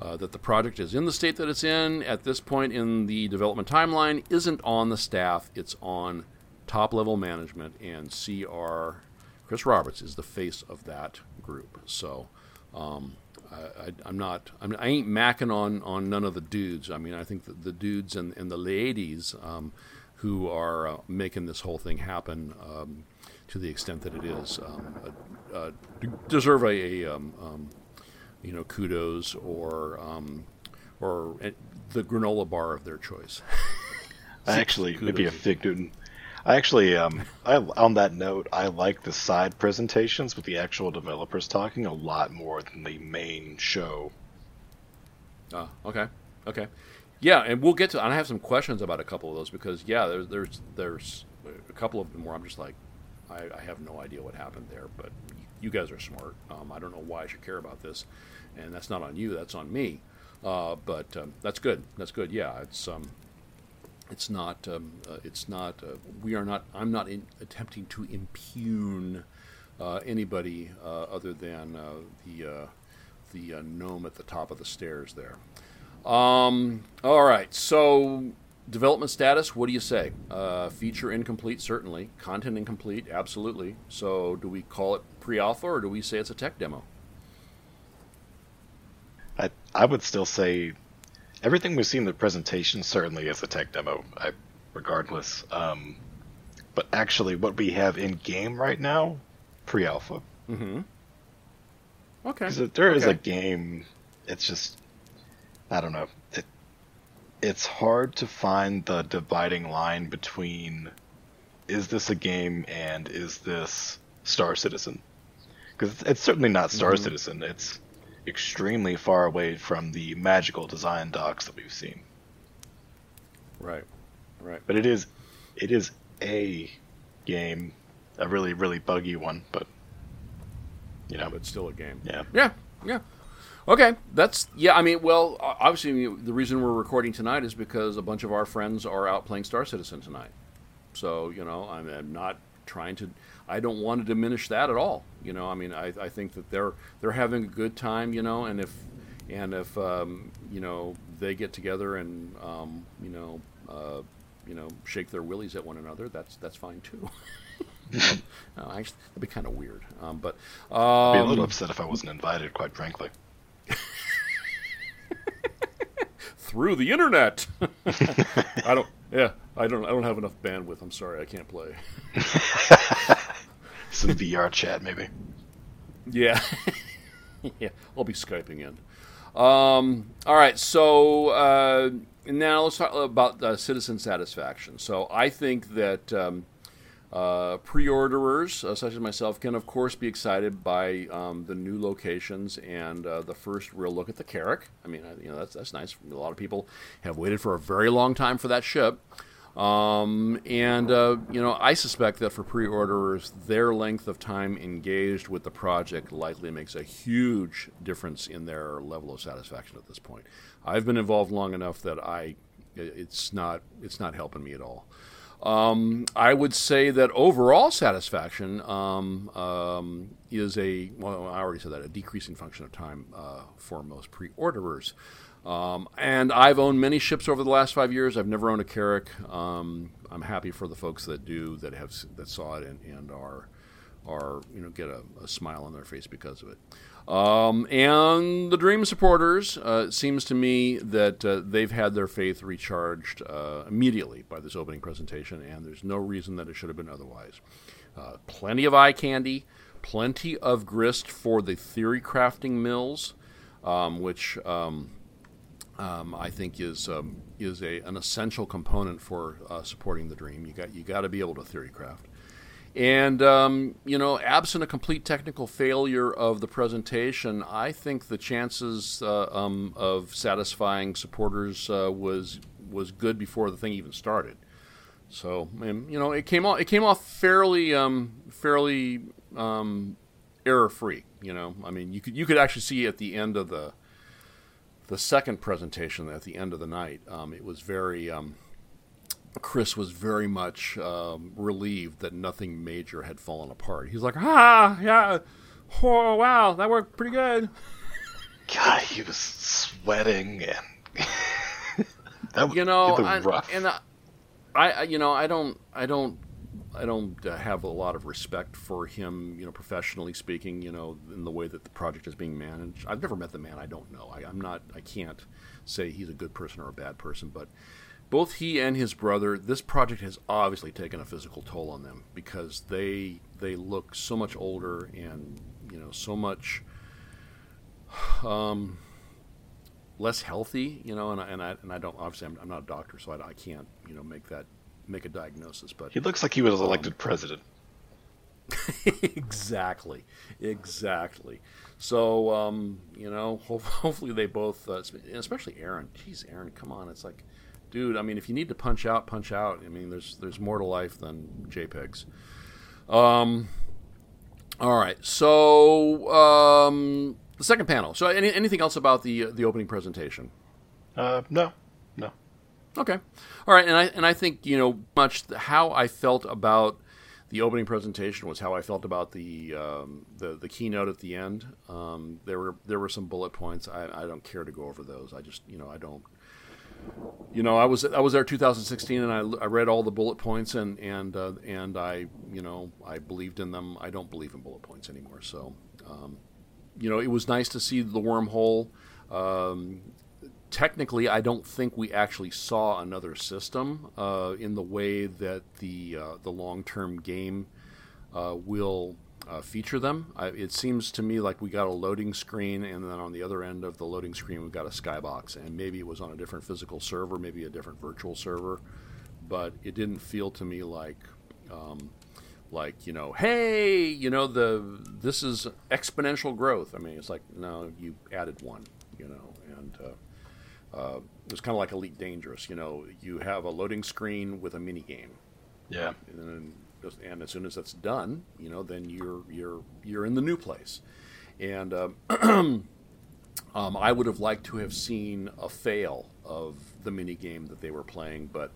uh, that the project is in the state that it's in at this point in the development timeline isn't on the staff, it's on top level management, and CR Chris Roberts is the face of that group. So um, I, I, I'm not, I'm, I ain't macking on, on none of the dudes. I mean, I think that the dudes and, and the ladies um, who are uh, making this whole thing happen um, to the extent that it is um, uh, uh, deserve a, a um, um, you know, kudos or um, or uh, the granola bar of their choice. Actually maybe a fig Newton. I actually, um, I on that note, I like the side presentations with the actual developers talking a lot more than the main show. Uh, okay, okay, yeah, and we'll get to. I have some questions about a couple of those because yeah, there's there's there's a couple of them where I'm just like, I, I have no idea what happened there, but you guys are smart. Um, I don't know why I should care about this, and that's not on you. That's on me. Uh, but um, that's good. That's good. Yeah, it's um, it's not um, uh, it's not uh, we are not. I'm not in, attempting to impugn uh, anybody uh, other than uh, the the gnome at the top of the stairs there. Um, all right, so development status. What do you say? Feature incomplete, certainly. Content incomplete, absolutely. So, do we call it pre-alpha or do we say it's a tech demo? I I would still say everything we've seen in the presentation certainly is a tech demo, I, regardless. Um, but actually, what we have in game right now, pre-alpha. Mm-hmm. Okay. Because there is Okay. a game, it's just I don't know. It, it's hard to find the dividing line between is this a game and is this Star Citizen? Because it's, it's certainly not Star Mhm. Citizen. It's extremely far away from the magical design docs that we've seen. Right. Right. But it is, it is a game, a really really buggy one. But you know, But still a game. yeah. Yeah, yeah. Okay, that's yeah. I mean, well, obviously, the reason we're recording tonight is because a bunch of our friends are out playing Star Citizen tonight. So you know, I'm, I'm not trying to. I don't want to diminish that at all. You know, I mean, I, I think that they're they're having a good time. You know, and if and if um, you know they get together and um, you know uh, you know shake their willies at one another, that's that's fine too. no, [laughs] actually, that'd be kind of weird. Um, but I'd be a um, little upset if I wasn't invited, quite frankly. [laughs] through the internet. [laughs] I don't. Yeah, I don't. I don't have enough bandwidth. I'm sorry, I can't play. Some VR chat, maybe. [laughs] Yeah, [laughs] yeah. I'll be skyping in. Um, all right. So uh, now let's talk about uh, citizen satisfaction. So I think that. Um, uh, pre-orderers, uh, such as myself, can of course be excited by um, the new locations and uh, the first real look at the Carrack. I mean, you know that's that's nice. A lot of people have waited for a very long time for that ship, um, and uh, you know I suspect that for pre-orderers, their length of time engaged with the project likely makes a huge difference in their level of satisfaction at this point. I've been involved long enough that I, it's not it's not helping me at all. Um, I would say that overall satisfaction um, um, is a well, I already said that a decreasing function of time uh, for most pre-orderers. Um, and I've owned many ships over the last five years. I've never owned a Carrack. Um, I'm happy for the folks that do that have that saw it and, and are are you know get a, a smile on their face because of it. Um, and the Dream supporters, uh, it seems to me that uh, they've had their faith recharged uh, immediately by this opening presentation, and there's no reason that it should have been otherwise. Uh, plenty of eye candy, plenty of grist for the theory crafting mills, um, which um, um, I think is um, is a, an essential component for uh, supporting the dream. You got you got to be able to theory craft, and um, you know, absent a complete technical failure of the presentation, I think the chances uh, um, of satisfying supporters uh, was was good before the thing even started. So, and, you know, it came off it came off fairly um, fairly um, error free. You know, I mean, you could you could actually see at the end of the the second presentation at the end of the night, um, it was very. Um, Chris was very much um, relieved that nothing major had fallen apart. He's like, ah, yeah, oh, wow, that worked pretty good. [laughs] God, he was sweating and [laughs] that You know, was I, rough. and I, I, you know, I don't, I don't, I don't uh, have a lot of respect for him, you know, professionally speaking, you know, in the way that the project is being managed. I've never met the man. I don't know. I, I'm not. I can't say he's a good person or a bad person, but both he and his brother, this project has obviously taken a physical toll on them because they they look so much older and you know so much um, less healthy. You know, and I, and I and I don't obviously I'm, I'm not a doctor, so I, I can't you know make that make a diagnosis. But he looks like he was elected president. [laughs] exactly, exactly. So um, you know, [laughs] ho- hopefully they both, uh, especially Aaron. Jeez, Aaron, come on! It's like, dude. I mean, if you need to punch out, punch out. I mean, there's there's more to life than JPEGs. Um, all right. So um, the second panel. So any, anything else about the the opening presentation? Uh, no, no. Okay. All right, and I and I think you know much how I felt about the opening presentation was how I felt about the um, the the keynote at the end. Um, there were there were some bullet points. I, I don't care to go over those. I just you know I don't. You know, I was I was there 2016, and I, I read all the bullet points, and and uh, and I you know I believed in them. I don't believe in bullet points anymore. So, um, you know, it was nice to see the wormhole. Um, technically, I don't think we actually saw another system uh, in the way that the uh, the long term game uh, will uh, feature them. I, it seems to me like we got a loading screen, and then on the other end of the loading screen, we got a skybox, and maybe it was on a different physical server, maybe a different virtual server, but it didn't feel to me like. Um, like you know, hey, you know the this is exponential growth. I mean, it's like no, you added one, you know, and uh, uh, it was kind of like Elite Dangerous. You know, you have a loading screen with a mini game, Yeah. and then and as soon as that's done, you know, then you're you're you're in the new place. And um, [clears throat] um, I would have liked to have seen a fail of the mini game that they were playing, but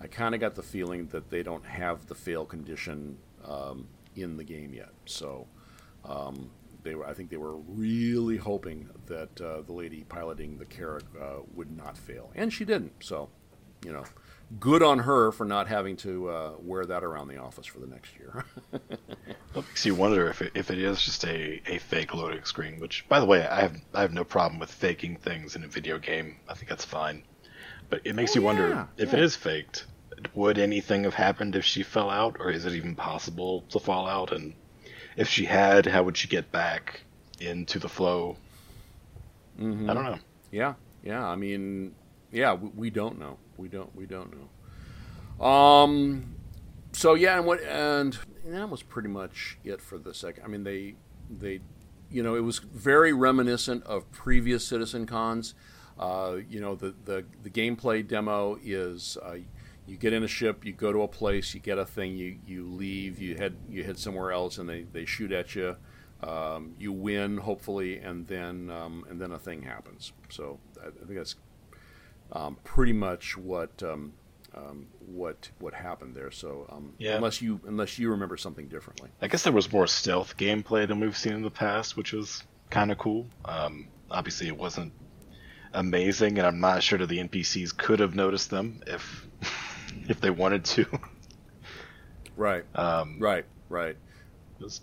I kind of got the feeling that they don't have the fail condition um, in the game yet. So um, they were, I think they were really hoping that uh, the lady piloting the Carrack uh, would not fail, and she didn't. So, you know, good on her for not having to uh, wear that around the office for the next year. [laughs] It makes you wonder if it, if it is just a, a fake loading screen. Which, by the way, I have I have no problem with faking things in a video game. I think that's fine. But it makes Oh, you wonder if yeah. it is faked. Would anything have happened if she fell out, or is it even possible to fall out? And if she had, how would she get back into the flow? Mm-hmm. I don't know. Yeah, yeah. I mean, yeah, we, we don't know. We don't. We don't know. Um. So yeah, and what and that was pretty much it for the second. I mean, they they, you know, it was very reminiscent of previous Citizen Cons. Uh, you know, the the the gameplay demo is. Uh, you get in a ship, you go to a place, you get a thing, you, you leave, you head you head somewhere else, and they, they shoot at you. Um, you win, hopefully, and then um, and then a thing happens. So I, I think that's um, pretty much what um, um, what what happened there. So um, Yeah. unless you unless you remember something differently. I guess there was more stealth gameplay than we've seen in the past, which was kind of cool. Um, obviously, it wasn't amazing, and I'm not sure that the NPCs could have noticed them if [laughs] if they wanted to. Right, Um, right, right. it was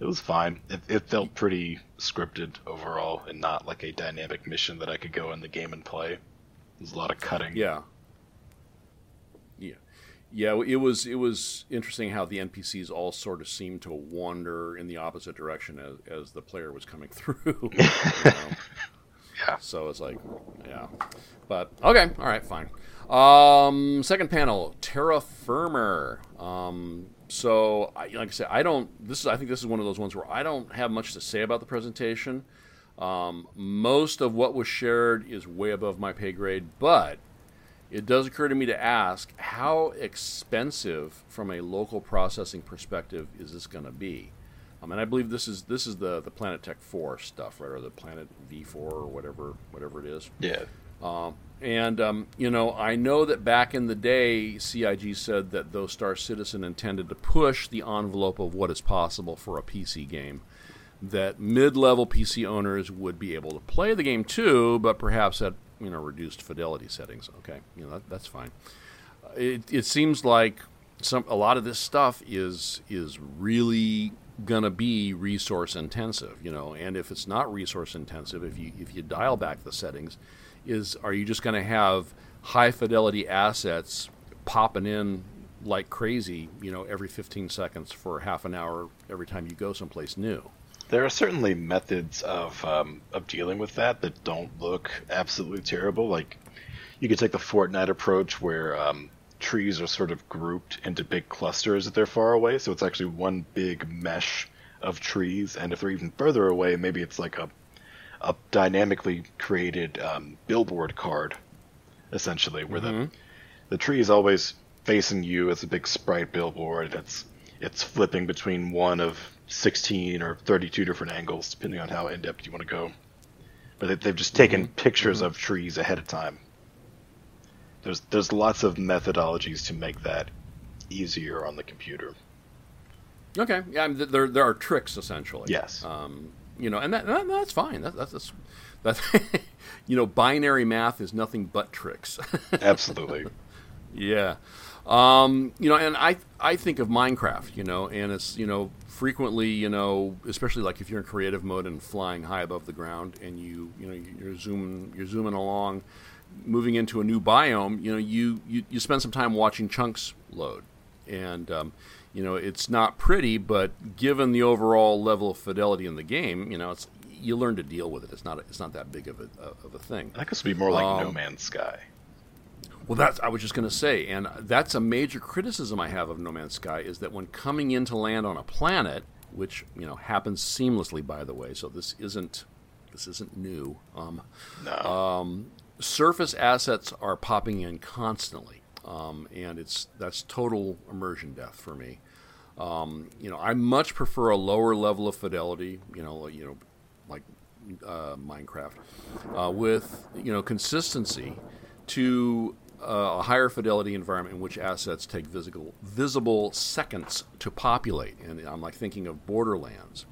It was fine. It, it felt pretty scripted overall, and not like a dynamic mission that I could go in the game and play. There's a lot of cutting. Yeah. Yeah. Yeah, it was it was interesting how the NPCs all sort of seemed to wander in the opposite direction as, as the player was coming [laughs] through. you [laughs] know? Yeah. So it's like, yeah. But okay, all right, fine. Um, second panel, Terra Firma. Um, so, I, like I said, I don't. This is. I think this is one of those ones where I don't have much to say about the presentation. Um, most of what was shared is way above my pay grade, but it does occur to me to ask how expensive, from a local processing perspective, is this going to be? Um, and I believe this is this is the the Planet Tech Four stuff, right, or the Planet V Four, or whatever whatever it is. Yeah. Um, and um, you know, I know that back in the day, CIG said that though Star Citizen intended to push the envelope of what is possible for a PC game, that mid-level PC owners would be able to play the game too, but perhaps at you know reduced fidelity settings. Okay, you know that, that's fine. Uh, It, it seems like some a lot of this stuff is is really gonna be resource intensive, you know. And if it's not resource intensive, if you if you dial back the settings, is are you just gonna have high fidelity assets popping in like crazy, you know, every 15 seconds for half an hour every time you go someplace new? There are certainly methods of um, of dealing with that that don't look absolutely terrible. Like you could take the Fortnite approach, where um, trees are sort of grouped into big clusters if they're far away, so it's actually one big mesh of trees. And if they're even further away, maybe it's like a a dynamically created um, billboard card, essentially, where the the tree is always facing you. As a big sprite billboard. That's it's flipping between one of 16 or 32 different angles depending on how in-depth you want to go. But they- they've just taken pictures of trees ahead of time. There's there's lots of methodologies to make that easier on the computer. Okay, yeah, I mean, there there are tricks essentially. Yes. Um, you know, and that, that that's fine. That, that's that's that's [laughs] you know, binary math is nothing but tricks. [laughs] absolutely yeah. Um, you know, and I I think of Minecraft, you know, and it's you know frequently, you know, especially like if you're in creative mode and flying high above the ground, and you you know you're zooming you're zooming along, moving into a new biome, you know, you you, you spend some time watching chunks load, and um, you know it's not pretty, but given the overall level of fidelity in the game, you know, it's you learn to deal with it. It's not it's not that big of a of a thing. that could be more like no Um, man's sky Well, that's I was just going to say, and that's a major criticism I have of No Man's Sky is that when coming in to land on a planet, which you know happens seamlessly, by the way, so this isn't this isn't new. Um, no surface assets are popping in constantly, um, and it's that's total immersion death for me. Um, you know, I much prefer a lower level of fidelity. You know, you know, like uh, Minecraft, uh, with you know consistency to uh, a higher fidelity environment in which assets take visible visible seconds to populate. And I'm like thinking of Borderlands.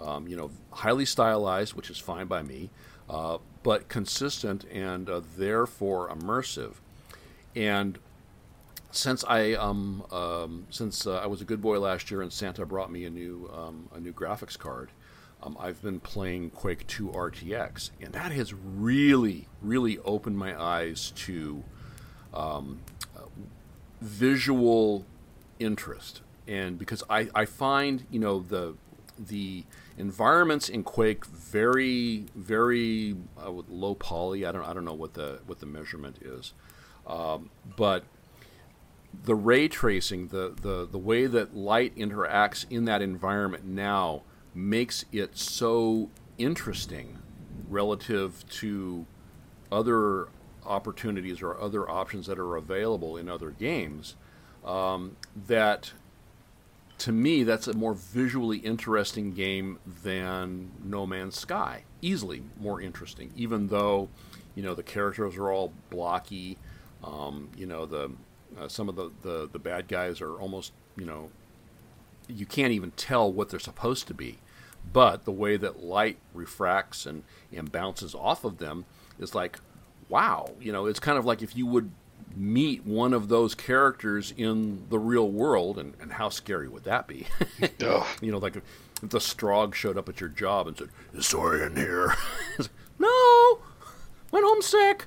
Um, you know, highly stylized, which is fine by me, uh, but consistent and uh, therefore immersive. And since I um, um, since uh, I was a good boy last year and Santa brought me a new um, a new graphics card, um, I've been playing Quake 2 RTX, and that has really really opened my eyes to um, visual interest, and because I, I find you know the the environments in Quake very very uh, low poly. I don't I don't know what the what the measurement is, um, but the ray tracing, the, the, the way that light interacts in that environment now makes it so interesting relative to other opportunities or other options that are available in other games um, that to me that's a more visually interesting game than No Man's Sky. Easily more interesting, even though you know the characters are all blocky. Um, you know the uh, some of the, the the bad guys are almost you know you can't even tell what they're supposed to be. But the way that light refracts and, and bounces off of them is like, wow. You know, it's kind of like if you would meet one of those characters in the real world, and, and how scary would that be? [laughs] You know, like if the Strogg showed up at your job and said, "Is Sorrien here?" [laughs] Like, no, went home sick.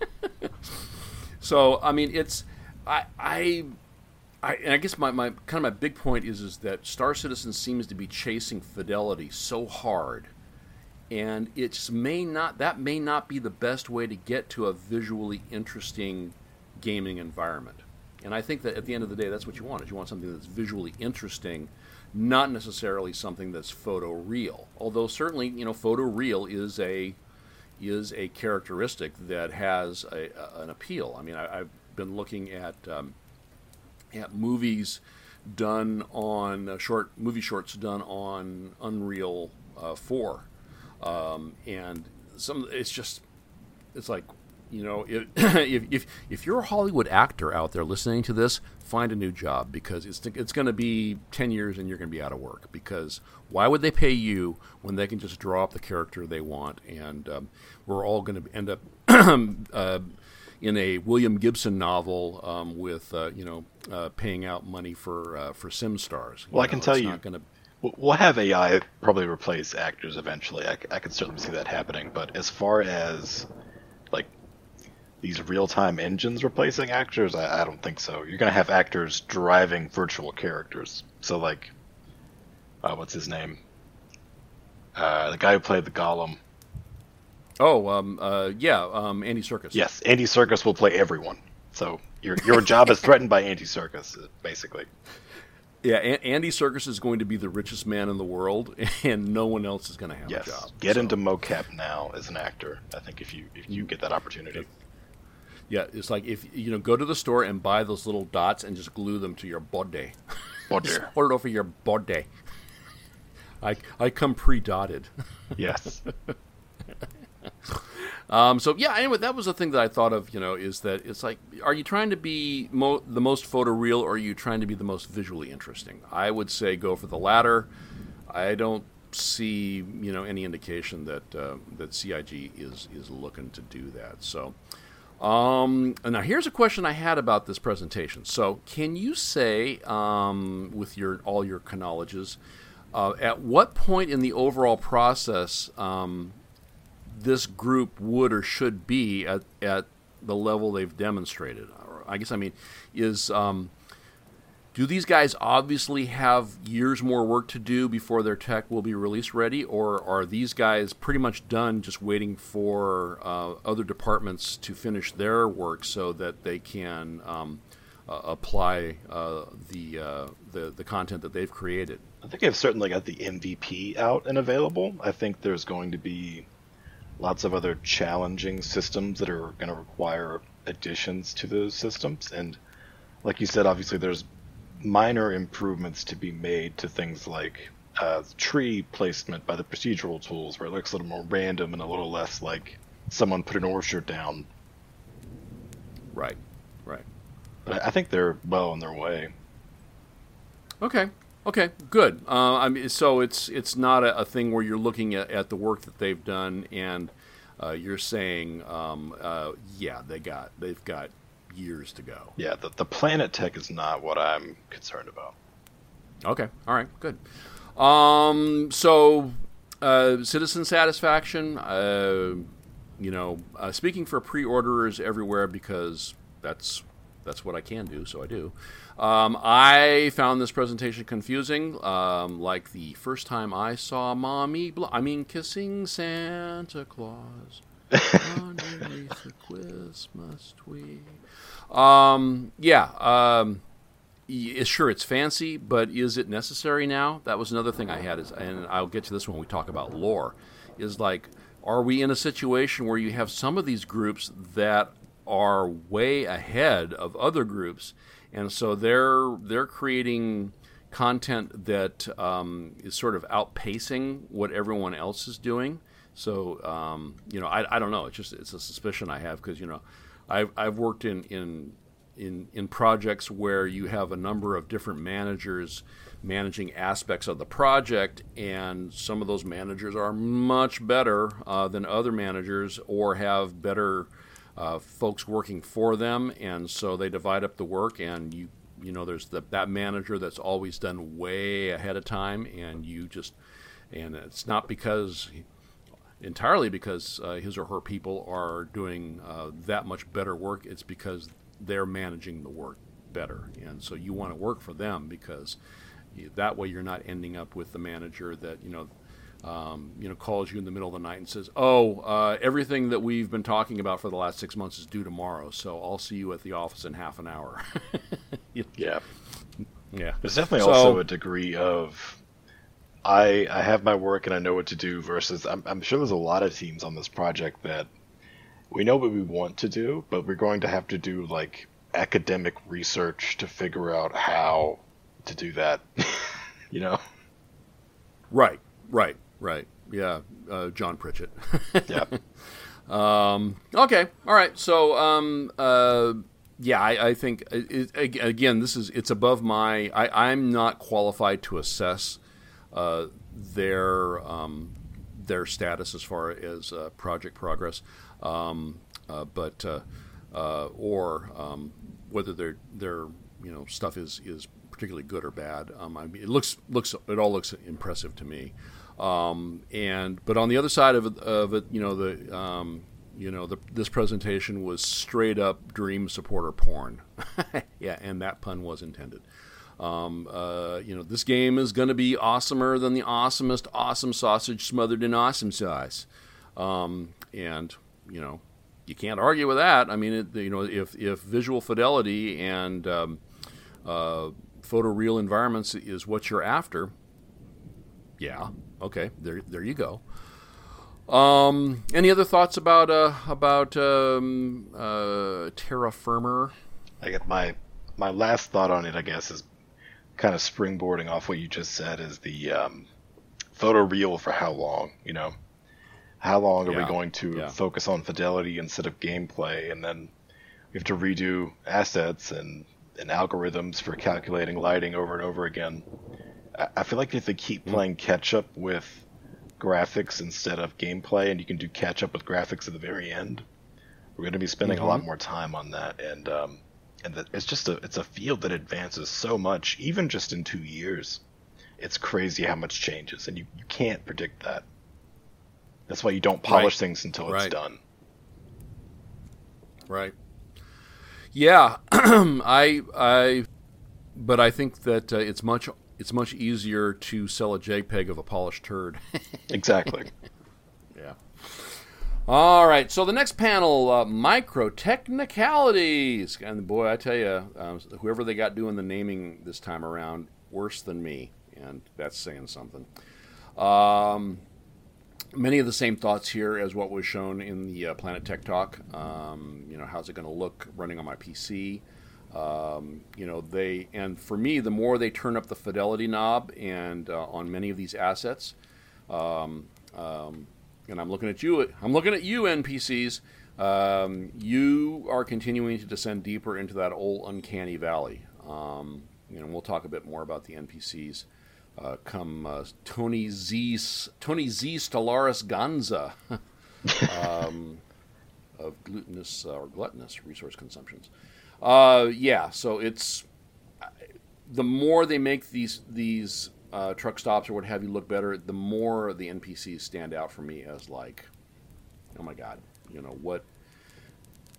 [laughs] so I mean, it's I I. I, and I guess my, my kind of my big point is is that Star Citizen seems to be chasing fidelity so hard, and it's may not that may not be the best way to get to a visually interesting gaming environment. And I think that at the end of the day, that's what you want. Is you want something that's visually interesting, not necessarily something that's photo real. Although certainly, you know, photo real is a is a characteristic that has a, a- an appeal. I mean, I, I've been looking at um, at movies done on uh, short movie shorts done on Unreal uh, Four, um, and some it's just it's like you know if, [clears throat] if if if you're a Hollywood actor out there listening to this, find a new job because it's it's going to be ten years and you're going to be out of work because why would they pay you when they can just draw up the character they want and um, we're all going to end up [clears throat] uh, in a William Gibson novel um, with uh, you know uh, paying out money for uh, for sim stars. Well, I can tell you- Gonna, We'll- have AI probably replace actors eventually. I, I can certainly see that happening. But as far as these real-time engines replacing actors, I, I don't think so. You're gonna have actors driving virtual characters. So like, uh, what's his name? Uh, the guy who played the Gollum. oh, um, uh, yeah, um, Andy Serkis. Yes, Andy Serkis will play everyone. So your your job is threatened by Andy Serkis, basically. yeah. A- Andy Serkis is going to be the richest man in the world, [laughs] and no one else is going to have Yes, a job. get So, into mocap now as an actor. I think if you if you get that opportunity. Yeah, it's like if you know, go to the store and buy those little dots and just glue them to your body. [laughs] Just dear. put it over your body. I I come pre-dotted. [laughs] Yes. Um, so yeah, anyway, that was the thing that I thought of. You know, is that it's like, are you trying to be mo- the most photoreal, or are you trying to be the most visually interesting? I would say go for the latter. I don't see you know any indication that uh, that CIG is is looking to do that. So. Um, now here's a question I had about this presentation. So, can you say, um, with your all your knowledges, uh, at what point in the overall process um, this group would or should be at, at the level they've demonstrated. I guess I mean is um, do these guys obviously have years more work to do before their tech will be release ready, or are these guys pretty much done, just waiting for uh, other departments to finish their work so that they can um, uh, apply uh, the, uh, the the content that they've created? I think I've certainly got the MVP out and available. I think there's going to be lots of other challenging systems that are going to require additions to those systems. And like you said, obviously there's minor improvements to be made to things like uh, tree placement by the procedural tools, where it looks a little more random and a little less like someone put an orchard down. Right, right. But I think they're well on their way. Okay. Okay. Good. Uh, I mean, so it's it's not a, a thing where you're looking at, at the work that they've done and uh, you're saying, um, uh, yeah, they got they've got years to go. Yeah, the, the planet tech is not what I'm concerned about. Okay. All right. Good. Um, so, uh, citizen satisfaction. Uh, you know, uh, speaking for pre-orderers everywhere because that's that's what I can do, so I do. Um, I found this presentation confusing, um, like the first time I saw mommy. Bl- I mean, kissing Santa Claus Um, yeah. Um, sure it's fancy but is it necessary now that was another thing i had is and i'll get to this when we talk about lore is like are we in a situation where you have some of these groups that are way ahead of other groups and so they're they're creating content that um, is sort of outpacing what everyone else is doing so um, you know I, I don't know. It's just it's a suspicion i have because you know I've, I've worked in, in in in projects where you have a number of different managers managing aspects of the project, and some of those managers are much better uh, than other managers, or have better uh, folks working for them, and so they divide up the work, and you you know there's the, that manager that's always done way ahead of time, and you just and it's not because entirely because uh, his or her people are doing uh, that much better work. It's because they're managing the work better, and so you want to work for them because that way you're not ending up with the manager that you know. Um, you know, calls you in the middle of the night and says, "Oh, uh, everything that we've been talking about for the last six months is due tomorrow, so I'll see you at the office in half an hour." [laughs] Yeah. yeah, There's definitely So- also a degree of I I have my work and I know what to do versus I'm I'm sure there's a lot of teams on this project that we know what we want to do, but we're going to have to do like academic research to figure out how to do that. [laughs] you know? right, right, right. Yeah, uh, John Pritchett. [laughs] Yeah. Um, okay, all right. So, um, uh, yeah, I, I think it, it, again, this is it's above my. I, I'm not qualified to assess uh, their um, their status as far as uh, project progress, um, uh, but uh, uh, or um, whether their their you know stuff is is particularly good or bad. Um, I mean, it looks looks it all looks impressive to me. Um, and but on the other side of it, of it you know the you know the, this presentation was straight up dream supporter porn. [laughs] yeah, and that pun was intended. Um, uh, you know, this game is going to be awesomer than the awesomest awesome sausage smothered in awesome sauce. Um, and you know, you can't argue with that. I mean, it, you know, if if visual fidelity and um, uh, photoreal environments is what you're after, yeah, okay, there there you go. Um, any other thoughts about uh, about um, uh, terra firma? I get my my last thought on it, I guess, is kind of springboarding off what you just said is the um, photo reel for how long, you know? How long are Yeah, we going to yeah. focus on fidelity instead of gameplay? And then we have to redo assets and, and algorithms for calculating lighting over and over again. I, I feel like if they keep playing catch up with graphics instead of gameplay, and you can do catch up with graphics at the very end, we're going to be spending a lot more time on that. And um, and that it's just a it's a field that advances so much, even just in two years. It's crazy how much changes, and you, you can't predict that. That's why you don't polish Right. things until Right. it's done. Right. Yeah, [clears throat] I I but I think that uh, it's much it's much easier to sell a JPEG of a polished turd. [laughs] Exactly. All right. So the next panel, uh, micro technicalities, and boy, I tell you, um, whoever they got doing the naming this time around, worse than me, and that's saying something. Um, many of the same thoughts here as what was shown in the uh, Planet Tech Talk. Um, you know, how's it going to look running on my PC? Um, you know, they and for me, the more they turn up the fidelity knob and uh, on many of these assets, um, um, and I'm looking at you. I'm looking at you, NPCs. Um, you are continuing to descend deeper into that old uncanny valley. Um, you know, we'll talk a bit more about the NPCs. Uh, come uh, Tony Z Tony Z Stellaris Ganza [laughs] um, of glutinous uh, or gluttonous resource consumptions. Uh, yeah, so it's the more they make these these uh, truck stops or what have you look better, the more the NPCs stand out for me as like, oh my god, you know what?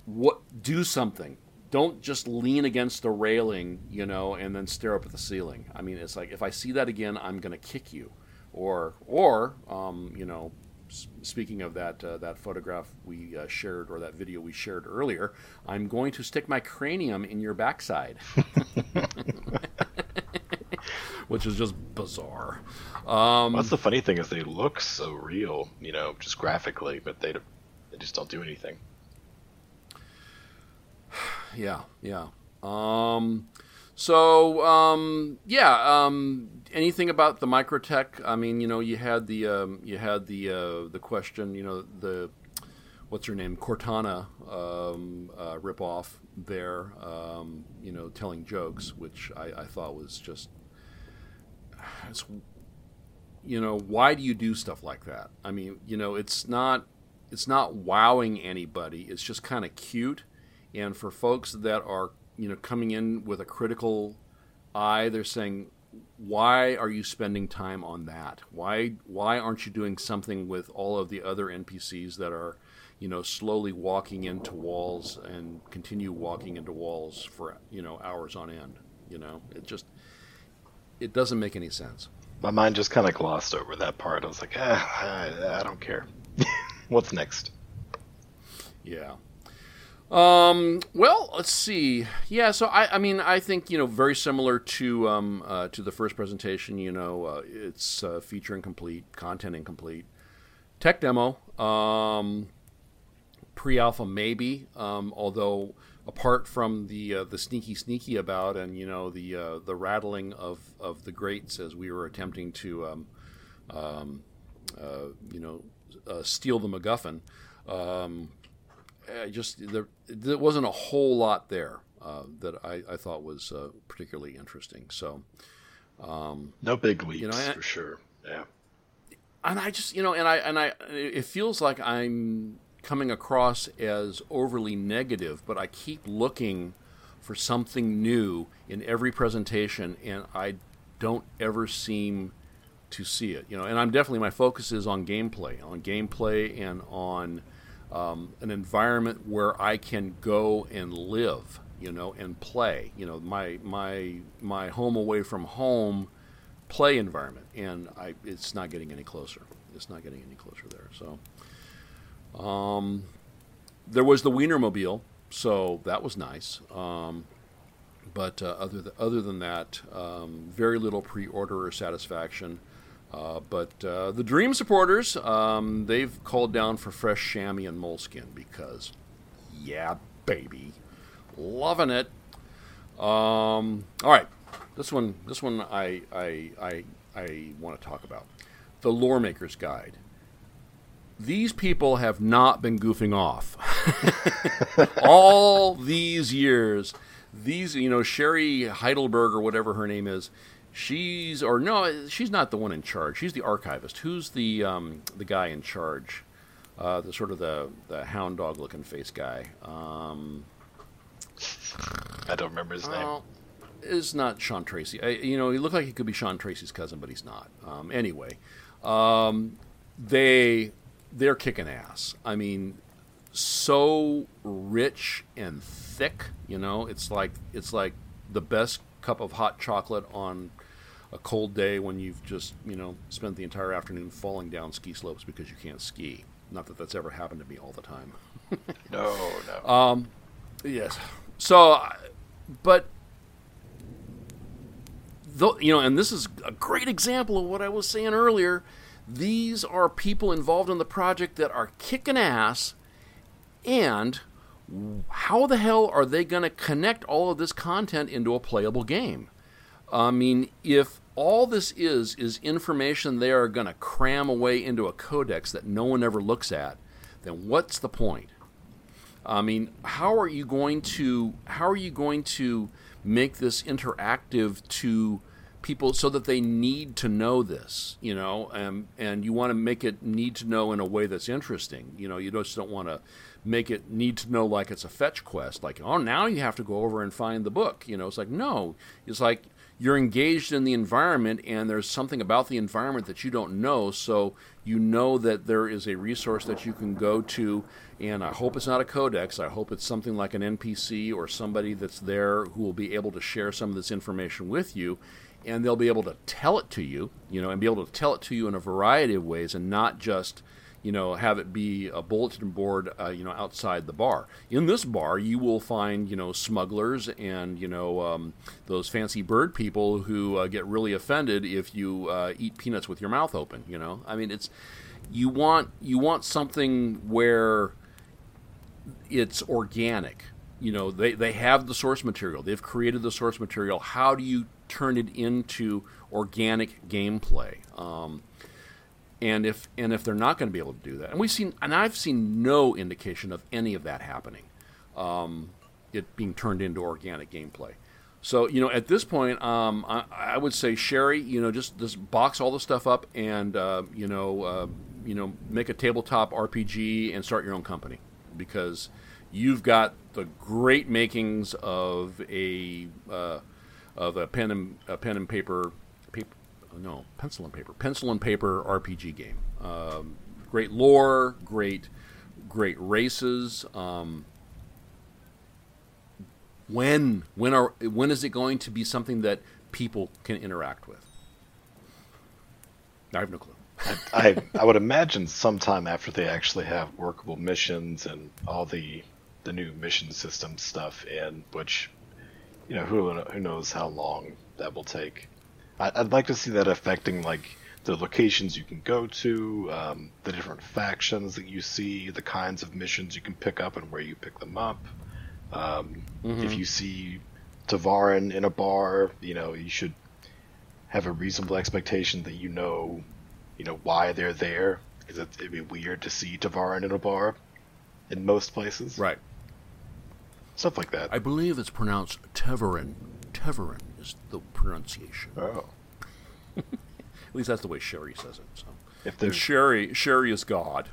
What do something? Don't just lean against the railing, you know, and then stare up at the ceiling. I mean, it's like if I see that again, I'm going to kick you, or or um, you know, speaking of that uh, that photograph we uh, shared or that video we shared earlier, I'm going to stick my cranium in your backside. [laughs] [laughs] Which is just bizarre. Um, That's the funny thing is they look so real, you know, just graphically, but they they just don't do anything. [sighs] Yeah, yeah. Um, so um, yeah. Um, anything about the microtech? I mean, you know, you had the um, you had the uh, the question. You know, the what's her name Cortana um, uh, ripoff there. Um, you know, telling jokes, which I, I thought was just. It's, you know, why do you do stuff like that? I mean, you know, it's not it's not wowing anybody. It's just kind of cute, and for folks that are you know coming in with a critical eye, they're saying, "Why are you spending time on that? Why why aren't you doing something with all of the other NPCs that are, you know, slowly walking into walls and continue walking into walls for you know hours on end? You know, it just it doesn't make any sense." My mind just kind of glossed over that part. I was like, ah, I, I don't care. [laughs] What's next? Yeah. Um, well, let's see. Yeah, so I, I mean, I think you know, very similar to um, uh, to the first presentation. You know, uh, it's uh, feature incomplete, content incomplete, tech demo, um, pre-alpha maybe. Um, although apart from the uh, the sneaky sneaky about and you know the uh, the rattling of of the grates as we were attempting to um, um, uh, you know uh, steal the MacGuffin. Um, just there, there wasn't a whole lot there uh, that I, I thought was uh, particularly interesting. So, No big leaps You know, I- for sure. Yeah. and I just you know, and I and I, it feels like I'm coming across as overly negative, but I keep looking for something new in every presentation, and I don't ever seem to see it. You know, and I'm definitely my focus is on gameplay, on gameplay, and on um, an environment where I can go and live. You know, and play. You know, my my my home away from home play environment, and I it's not getting any closer. It's not getting any closer there. So, um, there was the Wienermobile, so that was nice. Um, but uh, other th- other than that, um, very little pre-order or satisfaction. Uh, but uh, the Dream supporters, um, they've called down for fresh chamois and moleskin because, yeah, baby, loving it. Um, all right, this one, this one, I, I, I, I want to talk about the Lore Maker's Guide. These people have not been goofing off [laughs] all these years. These, you know, Cherie Heidelberg or whatever her name is, she's or no, she's not the one in charge. She's the archivist. Who's the um, the guy in charge? Uh, the sort of the the hound dog looking face guy. Um, I don't remember his name. is not Sean Tracy. I, you know, he looked like he could be Sean Tracy's cousin, but he's not. Um, anyway, um, they they're kicking ass. I mean, so rich and thick. You know, it's like it's like the best cup of hot chocolate on a cold day when you've just you know spent the entire afternoon falling down ski slopes because you can't ski. Not that that's ever happened to me all the time. [laughs] No, no. Um, yes. So, but though you know, and this is a great example of what I was saying earlier. These are people involved in the project that are kicking ass, and how the hell are they going to connect all of this content into a playable game? I mean, if all this is is information they are going to cram away into a codex that no one ever looks at, then what's the point? I mean, how are you going to how are you going to make this interactive to people so that they need to know this, you know, and and you want to make it need to know in a way that's interesting. You know, you just don't want to make it need to know like it's a fetch quest, like oh now you have to go over and find the book. You know, it's like no, it's like you're engaged in the environment and there's something about the environment that you don't know so you know that there is a resource that you can go to and i hope it's not a codex i hope it's something like an npc or somebody that's there who will be able to share some of this information with you and they'll be able to tell it to you you know and be able to tell it to you in a variety of ways and not just you know, have it be a bulletin board, uh, you know, outside the bar. In this bar, you will find, you know, smugglers and, you know, um, those fancy bird people who uh, get really offended if you uh, eat peanuts with your mouth open. You know, I mean, it's you want you want something where it's organic. You know, they, they have the source material. They've created the source material. How do you turn it into organic gameplay? Um, and if and if they're not going to be able to do that, and we've seen, and I've seen no indication of any of that happening, um, it being turned into organic gameplay. So you know, at this point, um, I, I would say Cherie, you know, just just box all the stuff up and uh, you know, uh, you know, make a tabletop RPG and start your own company because you've got the great makings of a uh, of a pen and a pen and paper paper no pencil and paper pencil and paper RPG game. Um, great lore, great great races. Um, when when are when is it going to be something that people can interact with? I have no clue. I I would imagine sometime after they actually have workable missions and all the the new mission system stuff in, which you know who who knows how long that will take. I, I'd like to see that affecting like the locations you can go to, um, the different factions that you see, the kinds of missions you can pick up and where you pick them up. Um, If you see Tavarin in a bar, you know you should have a reasonable expectation that you know, you know why they're there, because it, it'd be weird to see Tavarin in a bar, in most places. Right. Stuff like that. I believe it's pronounced Tevarin. Tevarin is the pronunciation. oh, [laughs] At least that's the way Cherie says it. So. if And Cherie, Cherie is God.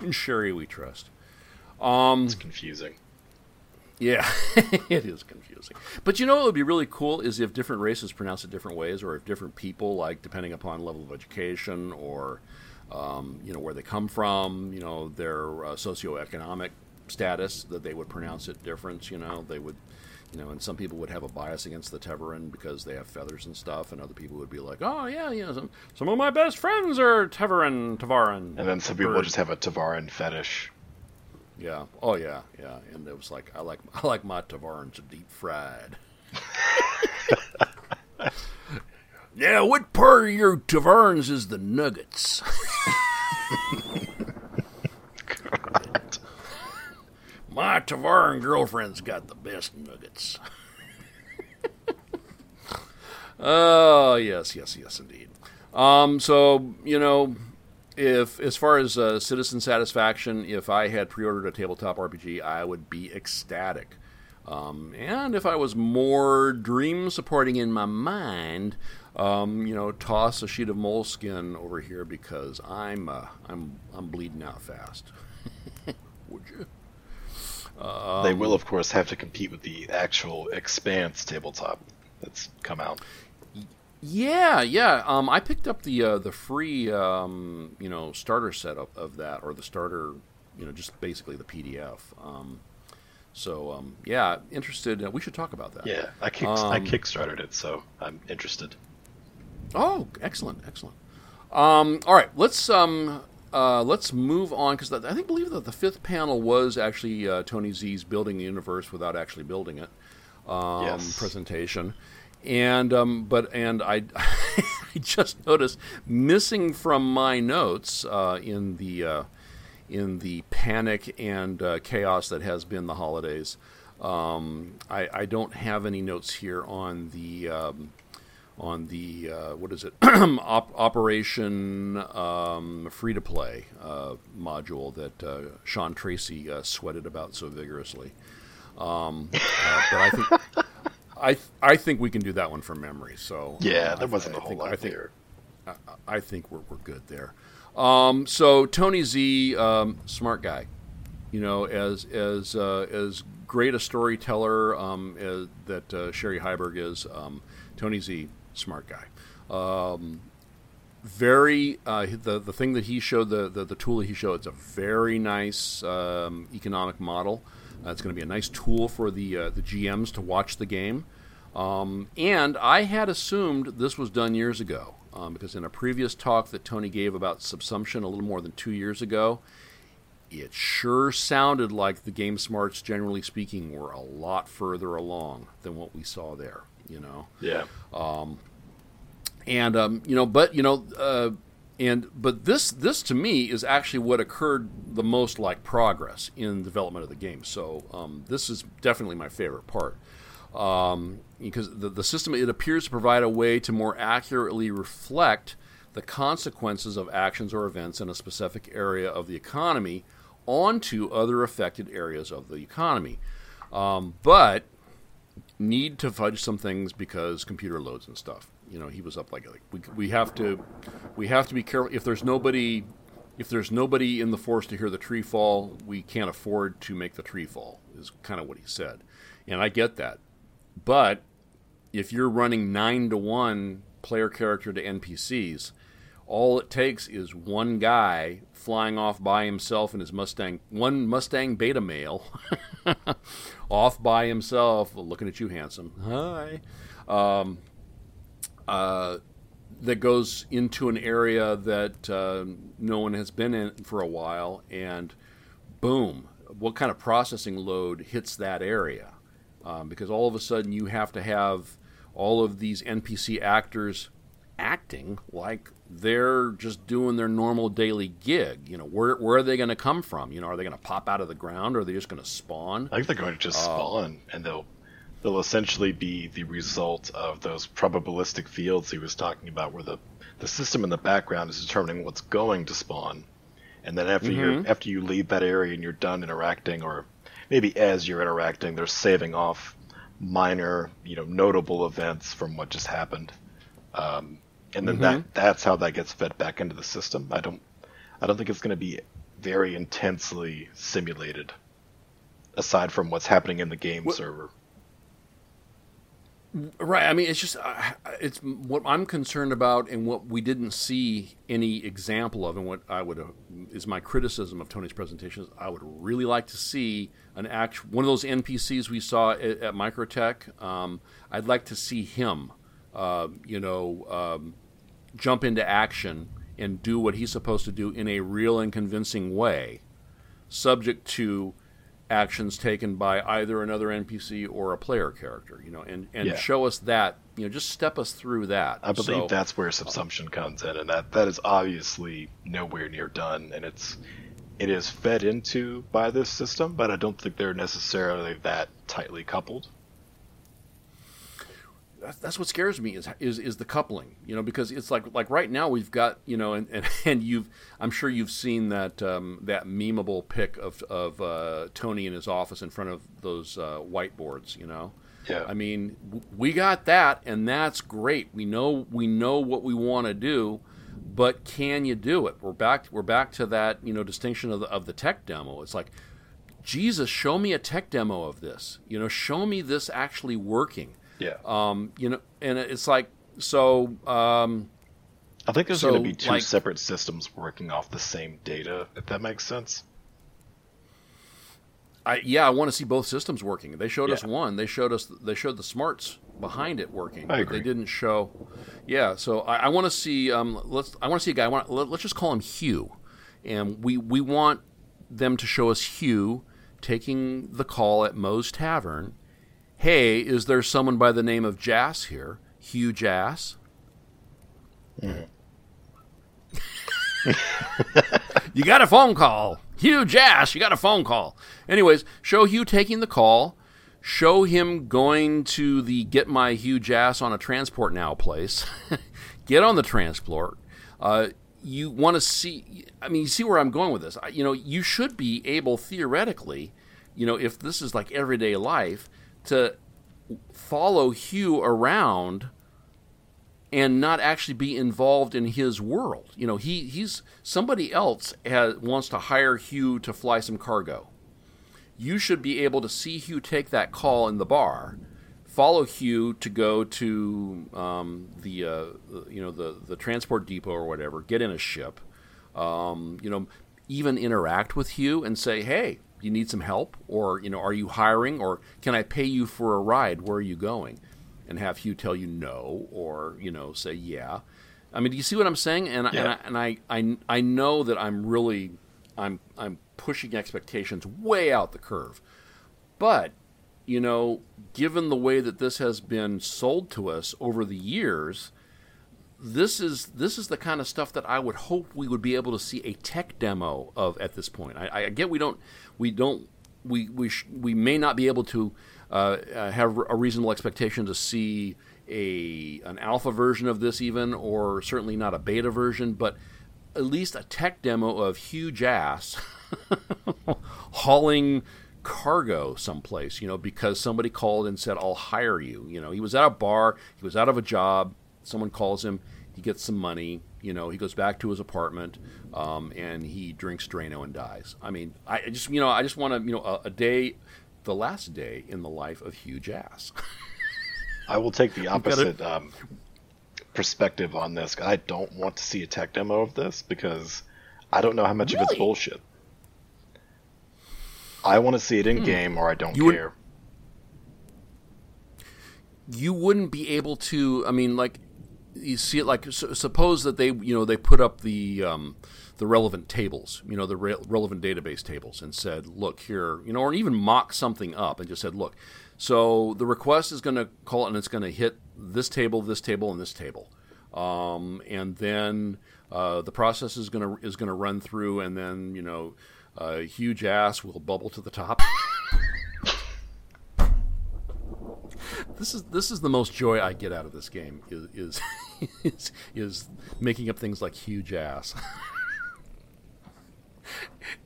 In Cherie we trust. Um, it's confusing. Yeah, [laughs] it is confusing. But you know what would be really cool is if different races pronounce it different ways, or if different people, like depending upon level of education or um, you know where they come from, you know their uh, socioeconomic status, that they would pronounce it different. You know they would, you know, and some people would have a bias against the Tevarin because they have feathers and stuff, and other people would be like, oh yeah, you know, some, some of my best friends are Tevarin, Tavarin, And then some people bird." just have a Tavarin fetish. Yeah. Oh yeah, yeah. And it was like I like [laughs] I like my tavarns deep fried. [laughs] [laughs] yeah, what part of your tavarns is the nuggets? My tavarn girlfriend's got the best nuggets. [laughs] oh yes, yes, yes, indeed. Um, so you know, if as far as uh, citizen satisfaction, if I had pre-ordered a tabletop RPG, I would be ecstatic. Um, and if I was more dream supporting in my mind, um, you know, toss a sheet of moleskin over here because I'm uh, I'm I'm bleeding out fast. [laughs] would you? They will, of course, have to compete with the actual Expanse tabletop that's come out. Yeah, yeah. Um, I picked up the uh, the free um, you know starter set of, of that, or the starter, you know, just basically the PDF. Um, so um, yeah, interested. Uh, we should talk about that. Yeah, I kick I Um, kickstarted it, so I'm interested. Oh, excellent, excellent. Um, all right, let's um, uh, let's move on because I think believe that the fifth panel was actually uh, Tony Z's building the universe without actually building it um, Yes. presentation, and um, but and I [laughs] I just noticed missing from my notes uh, in the uh, in the panic and uh, chaos that has been the holidays. Um, I, I don't have any notes here on the um, on the uh, what is it [clears throat] Op- Operation um, Free to Play uh, module that uh, Sean Tracy uh, sweated about so vigorously. Um, uh, but I think I I think we can do that one from memory. So Yeah, there I- wasn't I a whole think- lot I think, there. I think we're, we're good there. Um, so Tony Z, um, smart guy, you know, as as uh, as great a storyteller um, as, that uh, Cherie Heiberg is. Um, Tony Z, smart guy. Um, very uh, the the thing that he showed the, the the tool that he showed it's a very nice um, economic model. Uh, it's going to be a nice tool for the uh, the GMs to watch the game. Um, and I had assumed this was done years ago um, because in a previous talk that Tony gave about subsumption a little more than two years ago, it sure sounded like the game smarts, generally speaking, were a lot further along than what we saw there. You know Yeah, and um, you know, but you know, uh, and but this this to me is actually what occurred the most like progress in development of the game. So um, this is definitely my favorite part um, because the the system it appears to provide a way to more accurately reflect the consequences of actions or events in a specific area of the economy onto other affected areas of the economy. Um, but need to fudge some things because computer loads and stuff. You know, he was up like, like we, we have to we have to be careful if there's nobody if there's nobody in the forest to hear the tree fall, we can't afford to make the tree fall. Is kind of what he said, and I get that. But if you're running nine to one player character to NPCs, all it takes is one guy flying off by himself in his Mustang, one Mustang beta male, [laughs] off by himself, looking at you, handsome. Hi. Um, uh, that goes into an area that uh, no one has been in for a while, and boom, what kind of processing load hits that area? Um, because all of a sudden you have to have all of these NPC actors acting like they're just doing their normal daily gig. You know, where where are they going to come from? You know, are they going to pop out of the ground, or are they just going to spawn? I think they're going to just spawn, and they'll they'll essentially be the result of those probabilistic fields he was talking about, where the the system in the background is determining what's going to spawn, and then after you after you leave that area and you're done interacting, or maybe as you're interacting, they're saving off minor, you know, notable events from what just happened, um, and then that that's how that gets fed back into the system. I don't I don't think it's going to be very intensely simulated aside from what's happening in the game server. Right. I mean, it's just uh, it's what I'm concerned about, and what we didn't see any example of, and what I would uh, is my criticism of Tony's presentation. Is I would really like to see an act one of those NPCs we saw at, at Microtech. Um, I'd like to see him, uh, you know, um, jump into action and do what he's supposed to do in a real and convincing way, subject to actions taken by either another NPC or a player character, you know, and, and Yeah. show us that, you know, just step us through that. I believe So- that's where subsumption comes in, and that that is obviously nowhere near done, and it's it is fed into by this system, but I don't think they're necessarily that tightly coupled. That's, that's what scares me is, is is the coupling you know because it's like like right now we've got you know and, and, [laughs] and you've I'm sure you've seen that um, that memeable pic of of uh, Tony in his office in front of those uh, whiteboards you know? Yeah. I mean w- we got that and that's great. We know we know what we want to do but can you do it? We're back we're back to that you know distinction of the, of the tech demo. It's like Jesus show me a tech demo of this. You know show me this actually working Yeah. um, you know, and it's like so. Um, I think there's so, going to be two like- separate systems working off the same data, if that makes sense. I yeah, I want to see both systems working. They showed us one. They showed us. They showed the smarts behind it working. I but agree. They didn't show. Yeah, so I, I want to see. Um, let's. I want to see a guy. I want. Let, let's just call him Hugh, and we we want them to show us Hugh taking the call at Moe's Tavern. Hey, is there someone by the name of Jass here? Hugh Jass. [laughs] you got a phone call. Hugh Jass, you got a phone call. Anyways, show Hugh taking the call. Show him going to the Get My Hugh Jass on a Transport Now place. [laughs] Get on the transport. Uh, you want to see, I mean, you see where I'm going with this. I, you know, you should be able, theoretically, you know, if this is like everyday life, to follow Hugh around and not actually be involved in his world. You know, he he's somebody else has, wants to hire Hugh to fly some cargo. You should be able to see Hugh take that call in the bar, follow Hugh to go to um, the uh, you know the the transport depot or whatever, get in a ship, um, you know, even interact with Hugh and say, "Hey, you need some help?" or you know, "Are you hiring?" or "Can I pay you for a ride? Where are you going?" and have Hugh tell you no or you know say yeah. I mean, do you see what I'm saying? And Yeah. and, I, and I I I know that I'm really I'm I'm pushing expectations way out the curve, but you know, given the way that this has been sold to us over the years, this is this is the kind of stuff that I would hope we would be able to see a tech demo of at this point. I, I get we don't we don't we we sh- we may not be able to uh, uh, have a reasonable expectation to see a an alpha version of this even, or certainly not a beta version, but at least a tech demo of huge ass [laughs] hauling cargo someplace, you know, because somebody called and said, I'll hire you. You know, he was at a bar, he was out of a job, someone calls him, he gets some money. You know, he goes back to his apartment, um, and he drinks Drano and dies. I mean, I just you know I just want to you know a, a day, the last day in the life of huge ass. [laughs] I will take the gotta- opposite um, perspective on this. I don't want to see a tech demo of this because I don't know how much of it's bullshit. I want to see it in game, or I don't Hmm. You would- care. you wouldn't be able to. I mean, like you see it like s suppose that they you know they put up the um, the relevant tables, you know, the re- relevant database tables, and said, look here, you know, or even mock something up and just said, look, so the request is going to call it and it's going to hit this table, this table, and this table, um, and then uh, the process is going to is going to run through, and then you know. Uh, huge ass will bubble to the top. [laughs] this is this is the most joy I get out of this game is is [laughs] is, is making up things like huge ass. [laughs]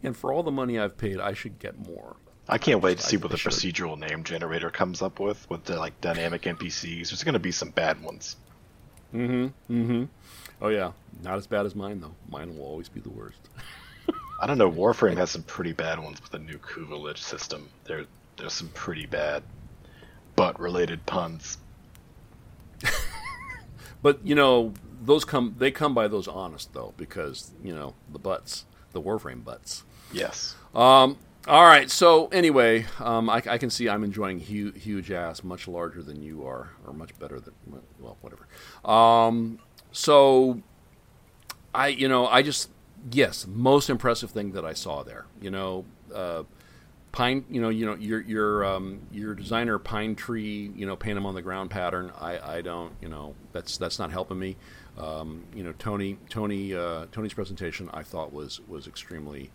and for all the money I've paid, I should get more. I can't wait to see what the should. procedural name generator comes up with with the like dynamic NPCs. There's going to be some bad ones. Mm-hmm. Mm-hmm. Oh yeah, not as bad as mine though. Mine will always be the worst. [laughs] I don't know. Warframe has some pretty bad ones with the new Kuva Lich system. There, there's some pretty bad butt related puns. [laughs] But you know, those come they come by those honest though because you know the butts, the Warframe butts. Yes. Um, all right. So anyway, um, I, I can see I'm enjoying huge, huge ass, much larger than you are, or much better than well, whatever. Um, so I, you know, I just yes, most impressive thing that I saw there. You know, uh, pine. You know, you know your your um, your designer pine tree. You know, paint them on the ground pattern. I, I don't. You know, that's that's not helping me. Um, you know, Tony Tony uh, Tony's presentation I thought was was extremely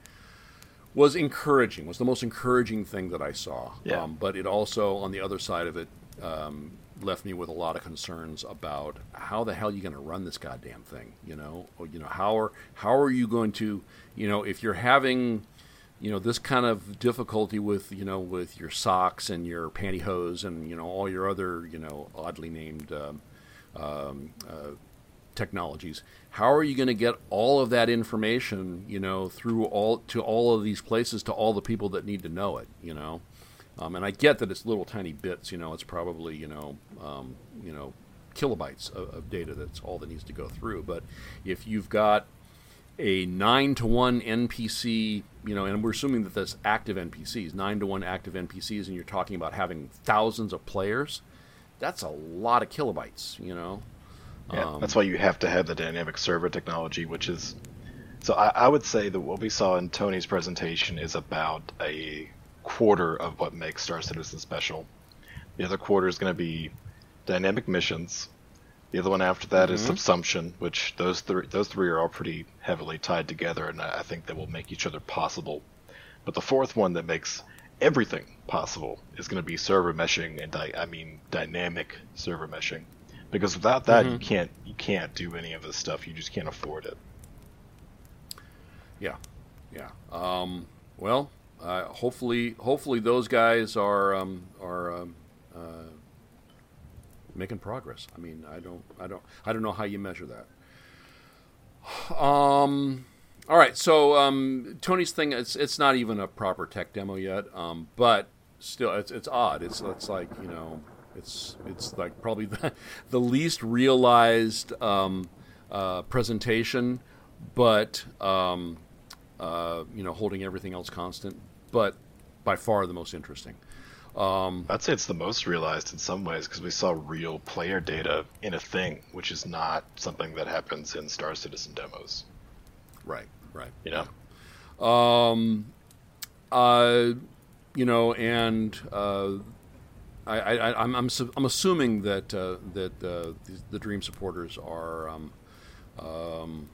was encouraging. Was the most encouraging thing that I saw. Yeah. Um, but it also, on the other side of it, um, left me with a lot of concerns about how the hell are you going to run this goddamn thing. You know, or, you know how are how are you going to, you know, if you're having, you know, this kind of difficulty with you know with your socks and your pantyhose and you know all your other you know oddly named. Um, um, uh, technologies. How are you going to get all of that information, you know, through all to all of these places to all the people that need to know it, you know? Um, and I get that it's little tiny bits, you know. It's probably you know, um, you know, kilobytes of, of data. That's all that needs to go through. But if you've got a nine to one NPC, you know, and we're assuming that that's active NPCs, nine to one active NPCs, and you're talking about having thousands of players, that's a lot of kilobytes, you know. Yeah, Um, that's why you have to have the dynamic server technology, which is. So I, I would say that what we saw in Tony's presentation is about a quarter of what makes Star Citizen special. The other quarter is going to be dynamic missions. The other one after that is subsumption, which those three those three are all pretty heavily tied together, and I think they will make each other possible. But the fourth one that makes everything possible is going to be server meshing, and dy- I mean dynamic server meshing, because without that you can't you can't do any of this stuff. You just can't afford it. Yeah, yeah. Um, well, uh, hopefully, hopefully those guys are um, are um, uh, making progress. I mean, I don't, I don't, I don't know how you measure that. Um, all right, so um, Tony's thing it's it's not even a proper tech demo yet, um, but still, it's it's odd. It's it's like you know, it's it's like probably the, the least realized um, uh, presentation, but um, uh, you know, holding everything else constant, but by far the most interesting. Um, I'd say it's the most realized in some ways because we saw real player data in a thing, which is not something that happens in Star Citizen demos. right, right. You know, Um, uh, you know, and uh, I, I, I- I'm, I'm, su- I'm assuming that uh, that uh, the, the Dream supporters are um, um,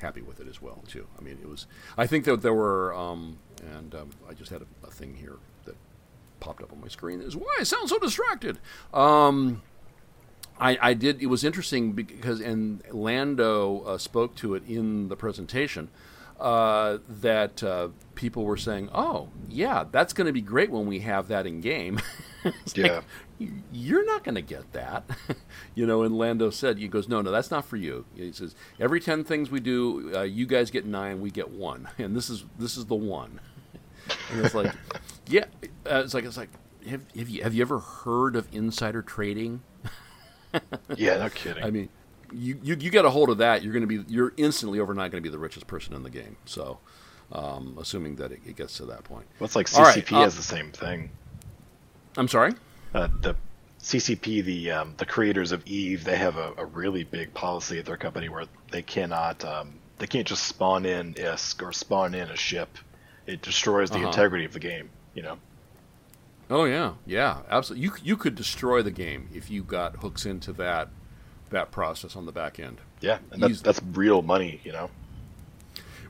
happy with it as well too. I mean, it was. I think that there were, um, and um, I just had a, a thing here that popped up on my screen. Is why I sound so distracted. Um, I, I did. It was interesting because, and Lando uh, spoke to it in the presentation. Uh, that uh, people were saying, "Oh, yeah, that's going to be great when we have that in game." [laughs] Yeah. like, "You- you're not going to get that. [laughs] you know, and Lando said, he goes, no, no, that's not for you. He says, every 10 things we do, uh, you guys get nine, we get one. [laughs] And this is, this is the one. And it's like, yeah, uh, it's like, it's like, have, have you, have you ever heard of insider trading? [laughs] Yeah, no kidding. I mean, you, you, you get a hold of that, you're going to be, you're instantly overnight going to be the richest person in the game. So, um, assuming that it, it gets to that point. well, it's like CCP uh, has the same thing. I'm sorry? Uh, the CCP, the um, the creators of Eve, they have a, a really big policy at their company where they cannot um, they can't just spawn in ISK or spawn in a ship. It destroys the Uh-huh. integrity of the game. You know. Oh yeah, yeah, absolutely. You you could destroy the game if you got hooks into that that process on the back end. Yeah, and that's that's real money. You know.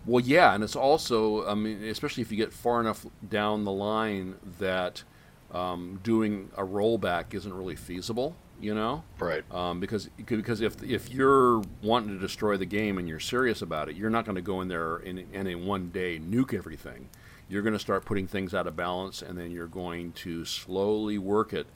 Well, yeah, and it's also, I mean, especially if you get far enough down the line that um, doing a rollback isn't really feasible. You know, Right. um, because because if if you're wanting to destroy the game and you're serious about it, you're not going to go in there and, and in one day nuke everything. You're going to start putting things out of balance, and then you're going to slowly work it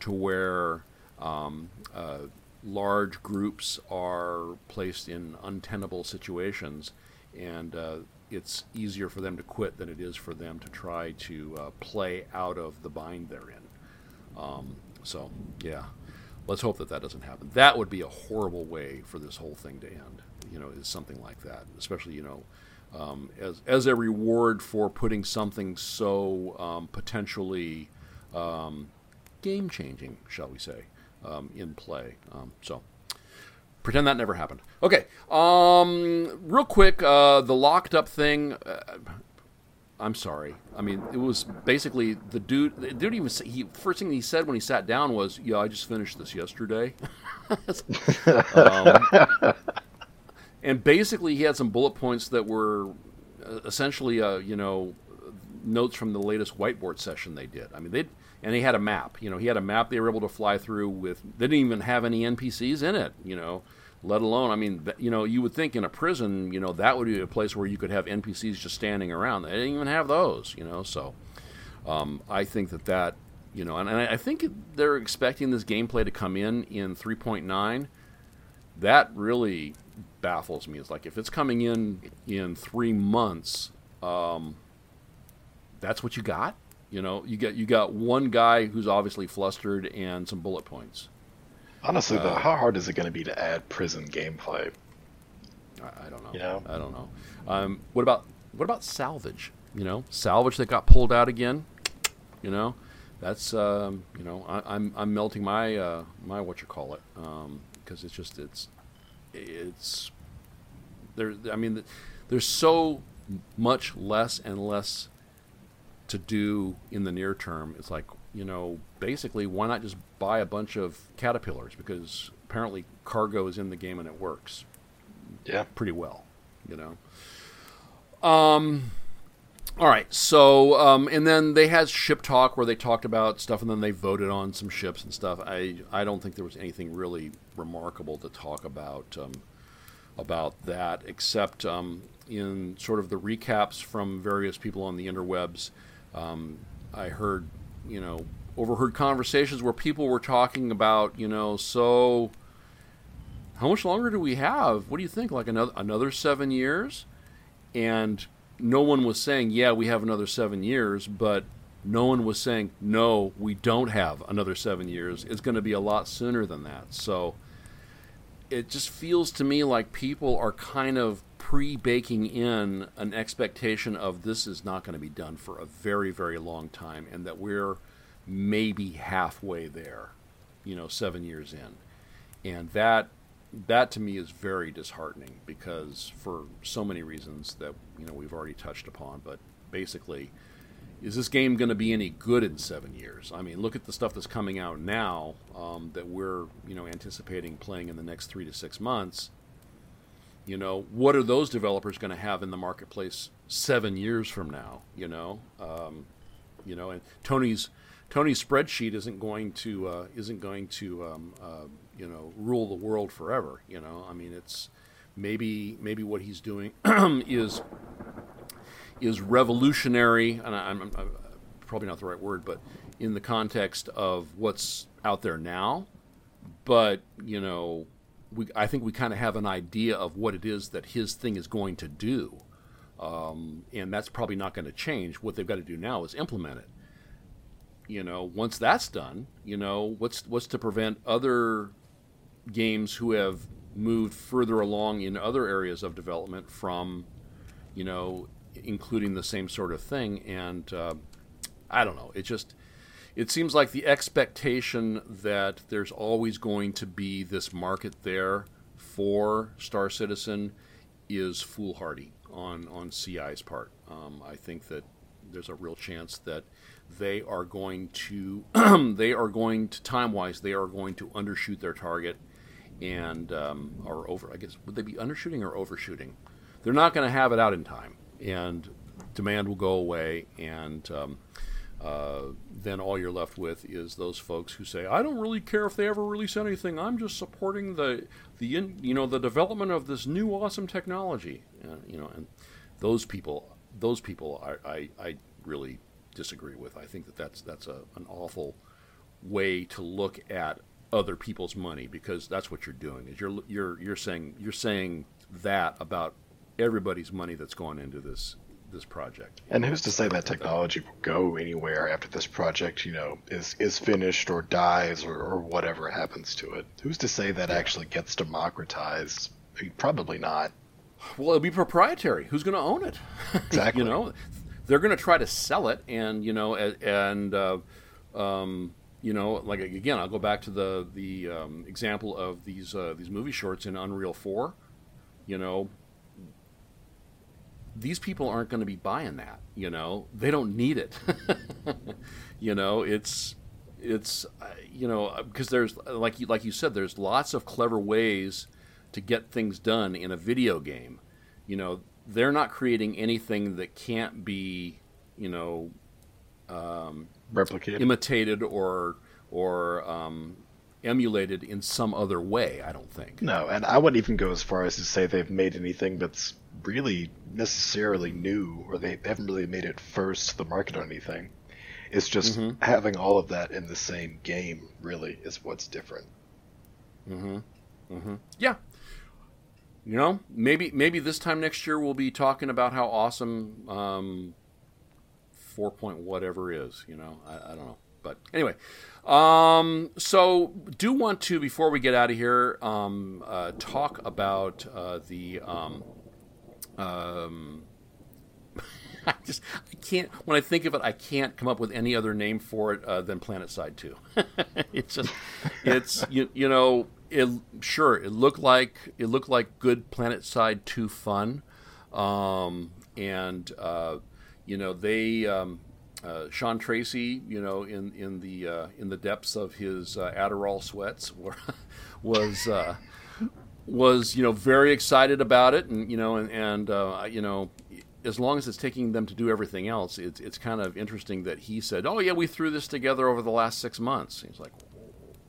to where um, uh, large groups are placed in untenable situations, and uh, it's easier for them to quit than it is for them to try to uh, play out of the bind they're in. Um, so, yeah, let's hope that that doesn't happen. That would be a horrible way for this whole thing to end. You know, is something like that, especially you know, um, as as a reward for putting something so um, potentially um, game changing, shall we say, um, in play. Um, so. Pretend that never happened. Okay. Um, real quick, uh, the locked up thing. Uh, I'm sorry. I mean, it was basically the dude. The dude even say, he first thing he said when he sat down was, "Yeah, I just finished this yesterday." [laughs] um, and basically, he had some bullet points that were uh, essentially, uh, you know, notes from the latest whiteboard session they did. I mean, they and he had a map. You know, he had a map they were able to fly through with. They didn't even have any NPCs in it. You know, let alone. I mean, you know, you would think in a prison, you know, that would be a place where you could have NPCs just standing around. They didn't even have those. You know, so um, I think that that. You know, and, and I think they're expecting this gameplay to come in in 3.9. That really baffles me. It's like if it's coming in in three months, um, that's what you got. You know, you got you got one guy who's obviously flustered and some bullet points. Honestly, Uh, though, how hard is it going to be to add prison gameplay? I, I don't know. You know? I don't know. Um, what about what about salvage? You know, salvage that got pulled out again. You know, that's um, you know I, I'm I'm melting my uh, my what you call it because it's just it's it's there. I mean, there's so much less and less to do in the near term. It's like you know, basically, why not just buy a bunch of caterpillars because apparently cargo is in the game and it works Yeah. pretty well, you know. Um, all right, so um, and then they had ship talk where they talked about stuff, and then they voted on some ships and stuff. I I don't think there was anything really remarkable to talk about um, about that, except um, in sort of the recaps from various people on the interwebs. Um, I heard, you know, overheard conversations where people were talking about, you know, so how much longer do we have? What do you think? Like another another seven years? And no one was saying, yeah, we have another seven years, but no one was saying, no, we don't have another seven years. It's going to be a lot sooner than that. So it just feels to me like people are kind of pre baking in an expectation of this is not going to be done for a very, very long time and that we're maybe halfway there, you know, seven years in. And that that to me is very disheartening because for so many reasons that you know we've already touched upon but basically is this game going to be any good in seven years i mean look at the stuff that's coming out now um, that we're you know anticipating playing in the next three to six months you know what are those developers going to have in the marketplace seven years from now you know? Um, you know and tony's tony's spreadsheet isn't going to uh, isn't going to um, uh, you know rule the world forever you know? I mean it's maybe maybe what he's doing [clears throat] is is revolutionary and I, I'm, I'm probably not the right word but in the context of what's out there now, but you know, we I think we kind of have an idea of what it is that his thing is going to do, um, and that's probably not going to change. What they've got to do now is implement it. You know, once that's done, you know, what's what's to prevent other games who have moved further along in other areas of development from, you know, including the same sort of thing. And uh, I don't know. It just it seems like the expectation that there's always going to be this market there for Star Citizen is foolhardy on on CI's part. Um, I think that there's a real chance that they are going to [clears throat] they are going to time wise they are going to undershoot their target and um, or over I guess would they be undershooting or overshooting? They're not going to have it out in time, and demand will go away, and um, uh, then all you're left with is those folks who say, "I don't really care if they ever release anything. I'm just supporting the the in, you know the development of this new awesome technology." Uh, you know, and those people those people I, I, I really disagree with. I think that that's that's a, an awful way to look at other people's money because that's what you're doing is you're you're you're saying you're saying that about everybody's money that's going into this this project. And who's to say that technology will go anywhere after this project, you know, is is finished or dies or, or whatever happens to it? Who's to say that actually gets democratized? I mean, Probably not. Well, it'll be proprietary. Who's going to own it? [laughs] Exactly. you know, they're going to try to sell it, and you know, and uh, um, you know, like again, I'll go back to the the um, example of these uh, these movie shorts in Unreal Four. You know, these people aren't going to be buying that. You know, they don't need it. [laughs] you know, it's it's uh, you know because there's like you like you said, there's lots of clever ways to get things done in a video game. You know, they're not creating anything that can't be, you know, um, replicated imitated or or um, emulated in some other way. I don't think. No, and I wouldn't even go as far as to say they've made anything that's really necessarily new, or they, they haven't really made it first to the market or anything. It's just having all of that in the same game, really, is what's different. Hmm. Hmm. Yeah. You know, maybe maybe this time next year we'll be talking about how awesome um, four point whatever is. You know, I, I don't know, but anyway. Um, so do want to before we get out of here um, uh, talk about uh, the um, um, [laughs] I just I can't when I think of it I can't come up with any other name for it uh, than Planet Side Two. [laughs] it's just it's you, you know it sure it looked like it looked like good Planet Side Two fun, um, and uh, you know they um, uh, Sean Tracy you know in in the uh, in the depths of his uh, Adderall sweats were, [laughs] was. Was you know very excited about it, and you know, and, and uh, you know, as long as it's taking them to do everything else, it's it's kind of interesting that he said, "Oh yeah, we threw this together over the last six months." He's like,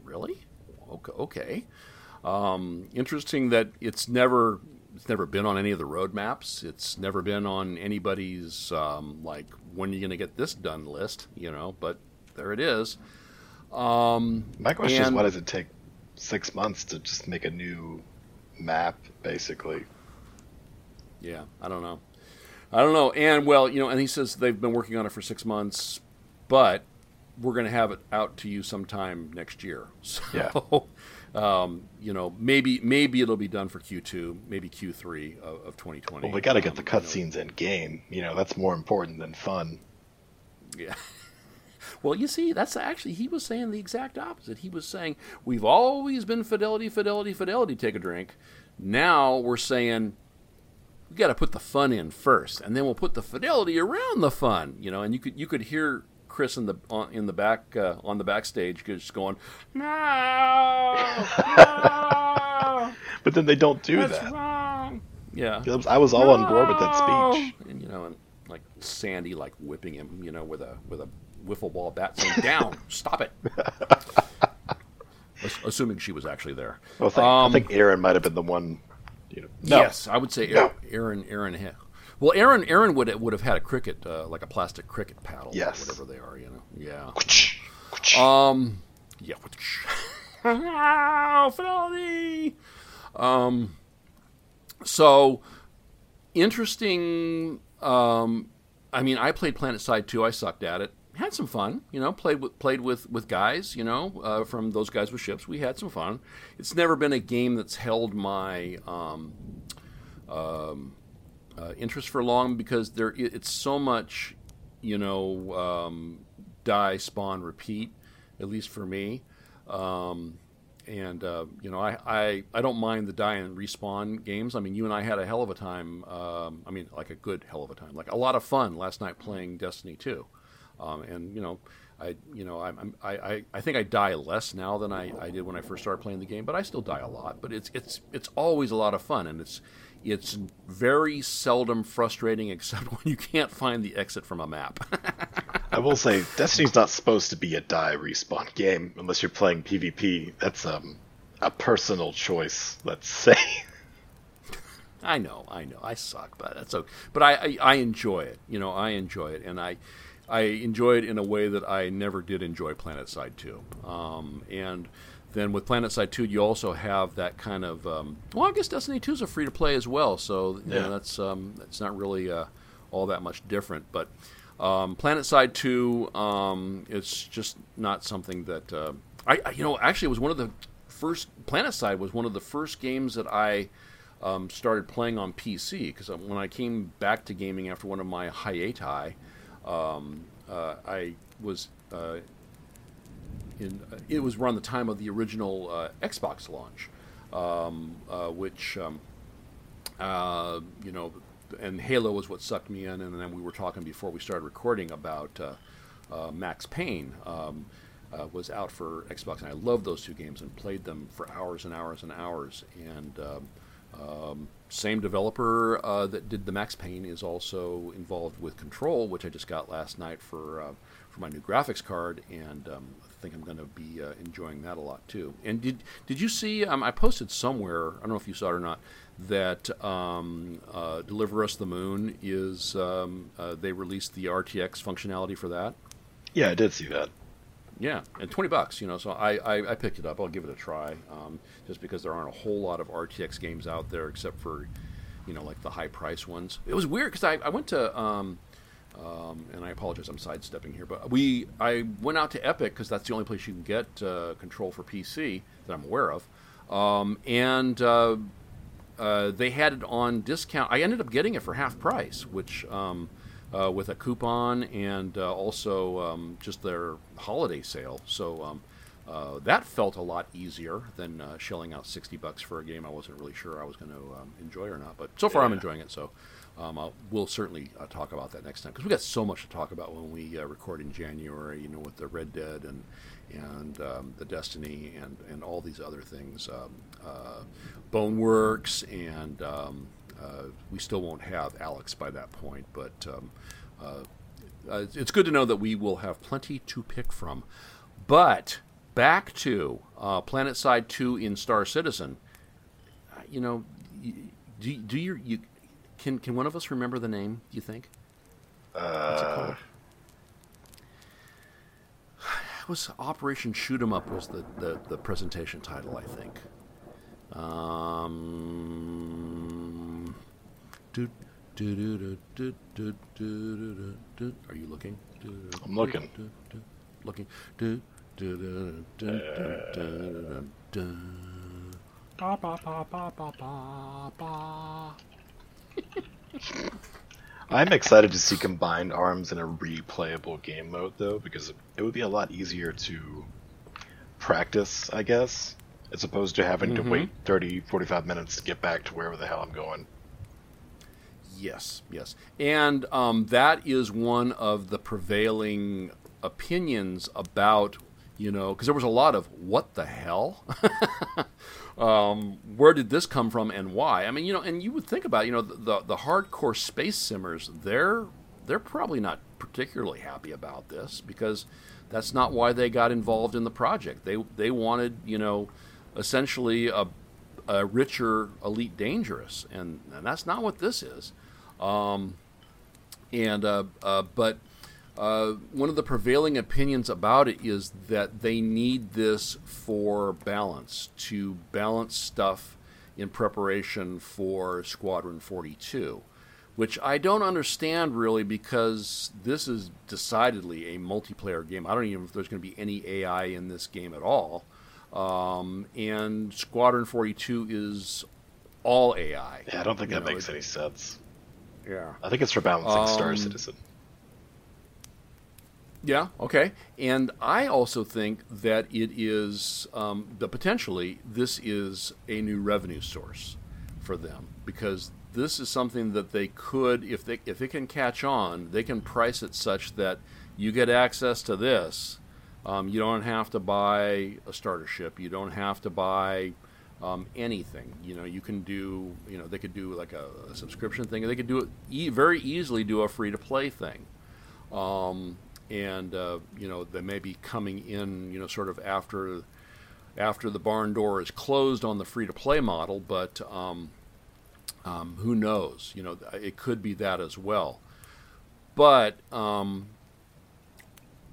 "Really? Okay." okay. Um, interesting that it's never it's never been on any of the roadmaps. It's never been on anybody's um, like when are you going to get this done list, you know. But there it is. Um, My question is, why does it take six months to just make a new map, basically? Yeah, I don't know. I don't know. And well, you know, and he says they've been working on it for six months, but we're going to have it out to you sometime next year. [laughs] So, Yeah. [laughs] um, you know, maybe maybe it'll be done for Q2, maybe Q3 of, of 2020. Well, we got to get Um, the cutscenes in game. You know, that's more important than fun. Yeah. [laughs] Well, you see, that's actually he was saying the exact opposite. He was saying we've always been fidelity, fidelity, fidelity. Take a drink. Now we're saying we got to put the fun in first, and then we'll put the fidelity around the fun. You know, and you could you could hear Chris in the on, in the back uh, on the backstage just going, "No, no, [laughs] But then they don't do that's that. wrong." Yeah, I was- I was all on board with that speech. and you know, and like Sandi, like whipping him, you know, with a with a wiffle ball bat, saying, [laughs] "Down, stop it." Assuming she was actually there. Well, I think, Um, I think Erin might have been the one. You know, no. Yes, I would say No. Erin. Erin. Erin. Well, Erin. Erin would would have had a cricket, uh, like a plastic cricket paddle, Yes. or whatever they are. You know. Yeah. Um, yeah. [laughs] Fidelity. Um, so interesting. Um, I mean, I played Planet Side 2. I sucked at it. Had some fun, you know. Played with played with with guys, you know, uh, from those guys with ships. We had some fun. It's never been a game that's held my um, um, uh, interest for long because there it's so much, you know, um, die, spawn, repeat. At least for me, um, and uh, you know, I, I I don't mind the die and respawn games. I mean, you and I had a hell of a time. Um, I mean, like a good hell of a time, like a lot of fun last night playing Destiny 2. Um, and you know, I you know I'm, I'm, I, I I think I die less now than I, I did when I first started playing the game, but I still die a lot. But it's it's it's always a lot of fun, and it's it's very seldom frustrating, [laughs] except when you can't find the exit from a map. [laughs] I will say, Destiny's not supposed to be a die respawn game unless you're playing PvP. That's um, a personal choice, let's say. [laughs] I know, I know, I suck, but that's okay. But I, I, I enjoy it. You know, I enjoy it, and I, I enjoy it in a way that I never did enjoy PlanetSide Two. Um, and then with PlanetSide Two, you also have that kind of. Um, well, I guess Destiny Two is a free to play as well, so you Yeah. know, that's um, that's not really uh, all that much different. But um, PlanetSide Two, um, it's just not something that uh, I, I. You know, actually, it was one of the first. PlanetSide was one of the first games that I um, started playing on PC because when I came back to gaming after one of my hiati, um, uh, I was uh, in. Uh, it was around the time of the original uh, Xbox launch, um, uh, which um, uh, you know, and Halo was what sucked me in, and then we were talking before we started recording about Max Payne. Um, was out for Xbox, and I loved those two games and played them for hours and hours and hours. And um, same developer uh, that did the Max Payne is also involved with Control, which I just got last night for uh, for my new graphics card, and um, I think I'm going to be uh, enjoying that a lot too. And did did you see? Um, I posted somewhere. I don't know if you saw it or not. That um, uh, Deliver Us the Moon is um, uh, they released the RTX functionality for that. yeah, I did see that. Yeah, and twenty bucks, you know. So I, I, I picked it up. I'll give it a try, um, just because there aren't a whole lot of RTX games out there, except for, you know, like the high price ones. It was weird because I, I went to, um, um, and I apologize, I'm sidestepping here, but we I went out to Epic because that's the only place you can get uh, Control for PC that I'm aware of, um, and uh, uh, they had it on discount. I ended up getting it for half price, which um, uh, with a coupon and uh, also um, just their holiday sale. So um, uh, that felt a lot easier than uh, shelling out sixty bucks for a game I wasn't really sure I was going to um, enjoy or not. But so far, I'm enjoying it. So. Um, I'll, we'll certainly uh, talk about that next time because we got so much to talk about when we uh, record in January. You know, with the Red Dead and and um, the Destiny and and all these other things, um, uh, Boneworks, and we still won't have Alex by that point. But um, uh, uh, it's good to know that we will have plenty to pick from. But back to uh, PlanetSide Two in Star Citizen. Uh, You know, do do you, you can can one of us remember the name? Do you think? Uh, [sighs] It was Operation Shoot 'Em Up was the, the, the presentation title, I think. Um, are you looking? I'm looking. Looking. I'm excited to see combined arms in a replayable game mode, though, because it would be a lot easier to practice, I guess, as opposed to having mm-hmm. to wait 30, 45 minutes to get back to wherever the hell I'm going. Yes, yes. And um, that is one of the prevailing opinions about, you know, because there was a lot of what the hell? [laughs] um, where did this come from and why? I mean, you know, and you would think about, you know, the, the, the hardcore space simmers, they're, they're probably not particularly happy about this because that's not why they got involved in the project. They, they wanted, you know, essentially a, a richer Elite Dangerous, and, and that's not what this is. Um, and uh, uh, but uh, one of the prevailing opinions about it is that they need this for balance to balance stuff in preparation for Squadron 42, which I don't understand really because this is decidedly a multiplayer game. I don't even know if there's going to be any AI in this game at all. Um, and Squadron 42 is all AI. Yeah, I don't think that know, makes it- any sense. Yeah. I think it's for balancing Star Um, Citizen. Yeah, okay. And I also think that it is, um, that potentially, this is a new revenue source for them because this is something that they could, if they if it can catch on, they can price it such that you get access to this. Um, you don't have to buy a starter ship. You don't have to buy um, anything. You know, you can do. You know, they could do like a, a subscription thing. They could do it e- very easily. Do a free to play thing um, and uh, you know they may be coming in, you know, sort of after after the barn door is closed on the free to play model, but um, um, who knows? You know, it could be that as well. But um,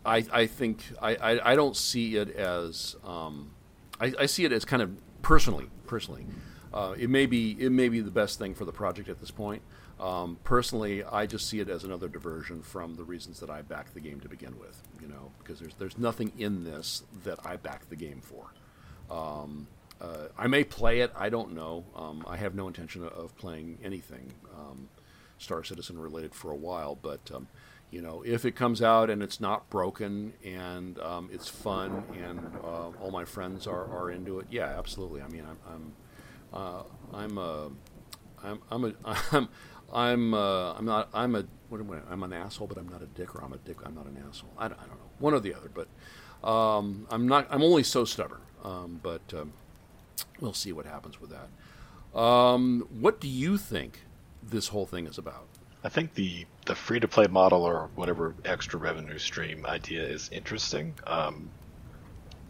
I, I think I, I, I don't see it as um, I, I see it as kind of personally personally. Uh, it may be it may be the best thing for the project at this point. Um, personally, I just see it as another diversion from the reasons that I backed the game to begin with. You know, because there's there's nothing in this that I backed the game for. Um, uh, I may play it. I don't know. Um, I have no intention of playing anything um, Star Citizen related for a while. But um, you know, if it comes out and it's not broken and um, it's fun and uh, all my friends are, are into it, yeah, absolutely. I mean, I'm I'm uh, I'm a I'm I'm a [laughs] I'm I'm uh, I'm not I'm a what am I? I'm an asshole, but I'm not a dick, or I'm a dick. I'm not an asshole. I don't, I don't know, one or the other. But um, I'm not. I'm only so stubborn. Um, but um, we'll see what happens with that. Um, what do you think this whole thing is about? I think the the free to play model or whatever extra revenue stream idea is interesting. Um,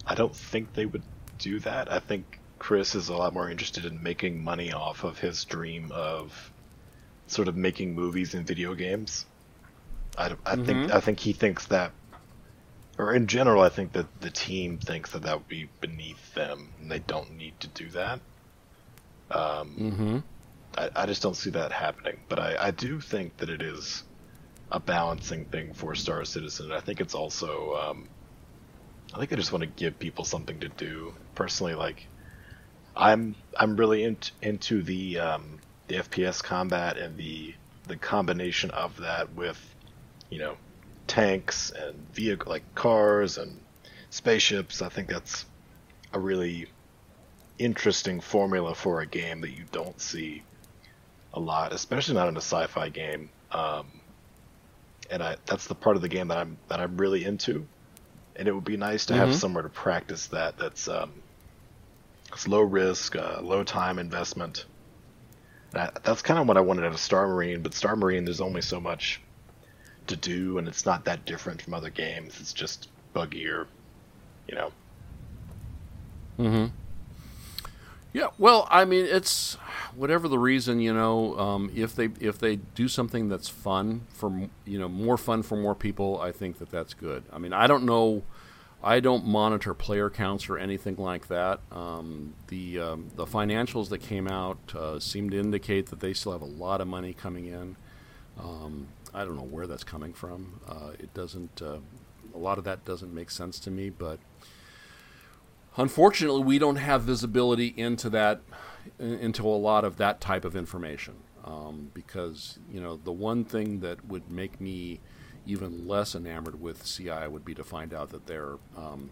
I don't think they would do that. I think Chris is a lot more interested in making money off of his dream of sort of making movies and video games. I, I think I think he thinks that, or in general, I think that the team thinks that that would be beneath them, and they don't need to do that. Um, Mm-hmm. I, I just don't see that happening. But I, I do think that it is a balancing thing for Star Citizen. I think it's also, um, I think I just want to give people something to do. Personally, like, I'm I'm really into the um, the FPS combat and the the combination of that with, you know, tanks and vehicle like cars and spaceships. I think that's a really interesting formula for a game that you don't see a lot, especially not in a sci-fi game. Um, and I, that's the part of the game that I'm that I'm really into. And it would be nice to have Mhm. somewhere to practice that. That's um, it's low risk, uh, low time investment. And I, that's kind of what I wanted out of Star Marine. But Star Marine, there's only so much to do, and it's not that different from other games. It's just buggier, you know. Mm-hmm. Yeah, well, I mean, it's whatever the reason, you know. Um, if they if they do something that's fun for you know more fun for more people, I think that that's good. I mean, I don't know, I don't monitor player counts or anything like that. Um, the um, the financials that came out uh, seem to indicate that they still have a lot of money coming in. Um, I don't know where that's coming from. Uh, it doesn't. Uh, a lot of that doesn't make sense to me, but unfortunately we don't have visibility into that into a lot of that type of information um, because you know the one thing that would make me even less enamored with CI would be to find out that they're um,